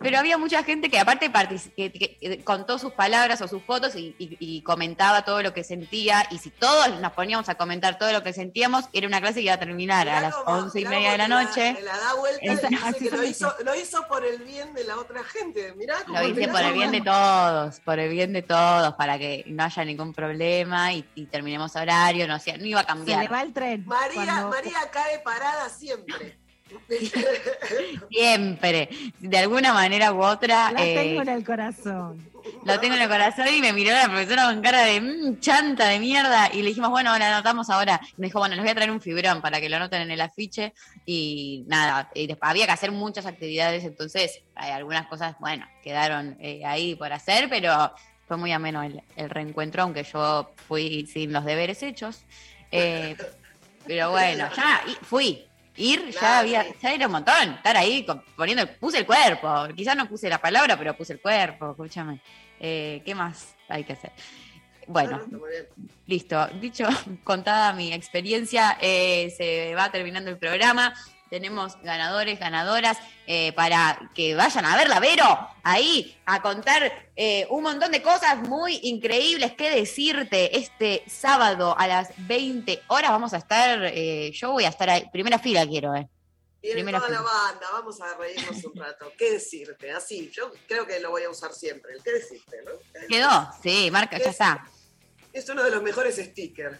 pero había mucha gente que aparte partici- que, que- contó sus palabras o sus fotos y, y- y comentaba todo lo que sentía. Y si todos nos poníamos a comentar todo lo que sentíamos, era una clase que iba a terminar a las once y media de la noche. Se la da vuelta Esa- y dice así que lo se hizo, lo hizo por el bien de la otra gente. Mirá cómo Lo hice la por el bien de todos, por el bien de todos, para que no haya ningún problema y, y terminemos horario, no, hacía- no iba a Se cambiar. le va el tren. María, cuando- María cae parada siempre. Siempre, de alguna manera u otra. La eh, tengo en el corazón. Lo tengo en el corazón y me miró la profesora con cara de "Mm, chanta de mierda. Y le dijimos, bueno, la anotamos ahora. Y me dijo, bueno, les voy a traer un fibrón para que lo anoten en el afiche. Y nada, y después había que hacer muchas actividades, entonces hay algunas cosas, bueno, quedaron eh, ahí por hacer, pero fue muy ameno el, el reencuentro, aunque yo fui sin los deberes hechos. Eh, pero bueno, ya fui. Ir ya había, sí. ya era un montón, estar ahí poniendo, puse el cuerpo, quizás no puse la palabra, pero puse el cuerpo, escúchame. Eh, ¿Qué más hay que hacer? Bueno, bien. listo. Dicho, contada mi experiencia, eh, se va terminando el programa. Tenemos ganadores, ganadoras, eh, para que vayan a verla, Vero, ahí, a contar eh, un montón de cosas muy increíbles que decirte. Este sábado a las 20 horas vamos a estar, eh, yo voy a estar ahí, primera fila quiero, eh. Viene Primera toda la fila. banda, vamos a reírnos un rato. ¿Qué decirte? Así, yo creo que lo voy a usar siempre. el ¿Qué decirte? ¿no? ¿Quedó? Sí, marca, ya está. Es uno de los mejores stickers.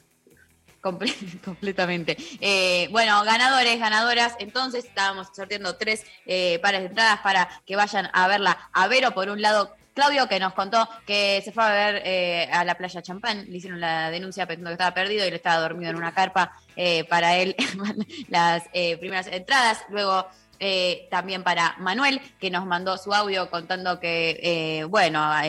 Comple- completamente. Eh, bueno, ganadores, ganadoras. Entonces estábamos sorteando tres eh, pares de entradas para que vayan a verla a Vero. Por un lado, Claudio, que nos contó que se fue a ver eh, a la playa Champán. Le hicieron la denuncia pensando que estaba perdido y él estaba dormido en una carpa. eh, para él, las eh, primeras entradas. Luego. también para Manuel, que nos mandó su audio contando que, bueno, a,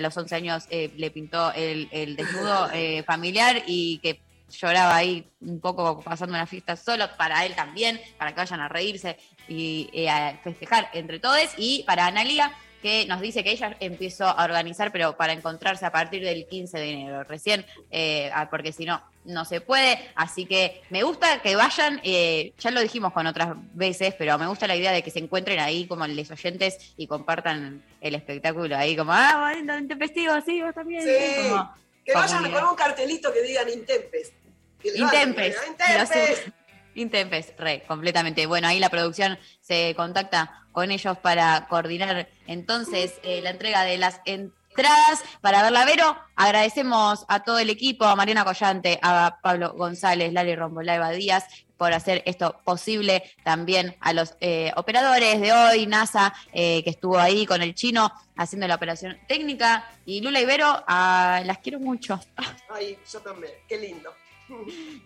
los 11 años le pintó el, el desnudo familiar y que lloraba ahí un poco pasando una fiesta solo, para él también, para que vayan a reírse y a festejar entre todos. Y para Analia, que nos dice que ella empezó a organizar, pero para encontrarse a partir del 15 de enero, recién, eh, ah, porque si no, no se puede. Así que me gusta que vayan, eh, ya lo dijimos con otras veces, pero me gusta la idea de que se encuentren ahí como los oyentes y compartan el espectáculo ahí, como, ah, bueno, intempestivo, sí, vos también. Sí, Como que vayan comunidad. con un cartelito que digan Intempes. Que vayan, Intempes. Intempes. Los- Intempes, re, completamente. Bueno, ahí la producción se contacta con ellos para coordinar entonces eh, la entrega de las entradas para verla Vero. Agradecemos a todo el equipo, a Mariana Collante, a Pablo González, Lali Rombolaiva Díaz, por hacer esto posible. También a los eh, operadores de hoy, NASA, eh, que estuvo ahí con el chino haciendo la operación técnica. Y Lula y Vero, ah, las quiero mucho. Ay, yo también. Qué lindo.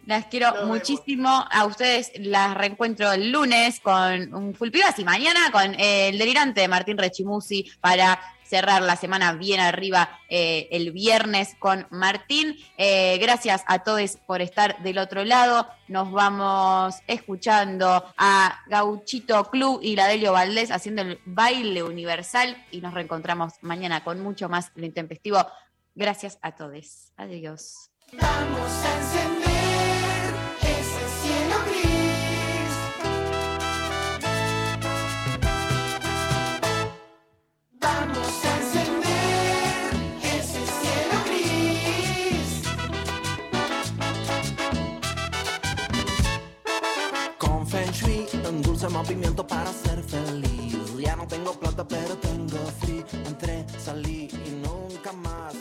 Las quiero muchísimo. A ustedes las reencuentro el lunes con un Full Pibas y mañana con el delirante de Martín Rechimusi para cerrar la semana bien arriba eh, el viernes con Martín. Eh, gracias a todos por estar del otro lado. Nos vamos escuchando a Gauchito Club y la Delio Valdés haciendo el baile universal y nos reencontramos mañana con mucho más lo intempestivo. Gracias a todos. Adiós. movimiento para ser feliz. Ya no tengo plata, pero tengo free. Entré, salí y nunca más.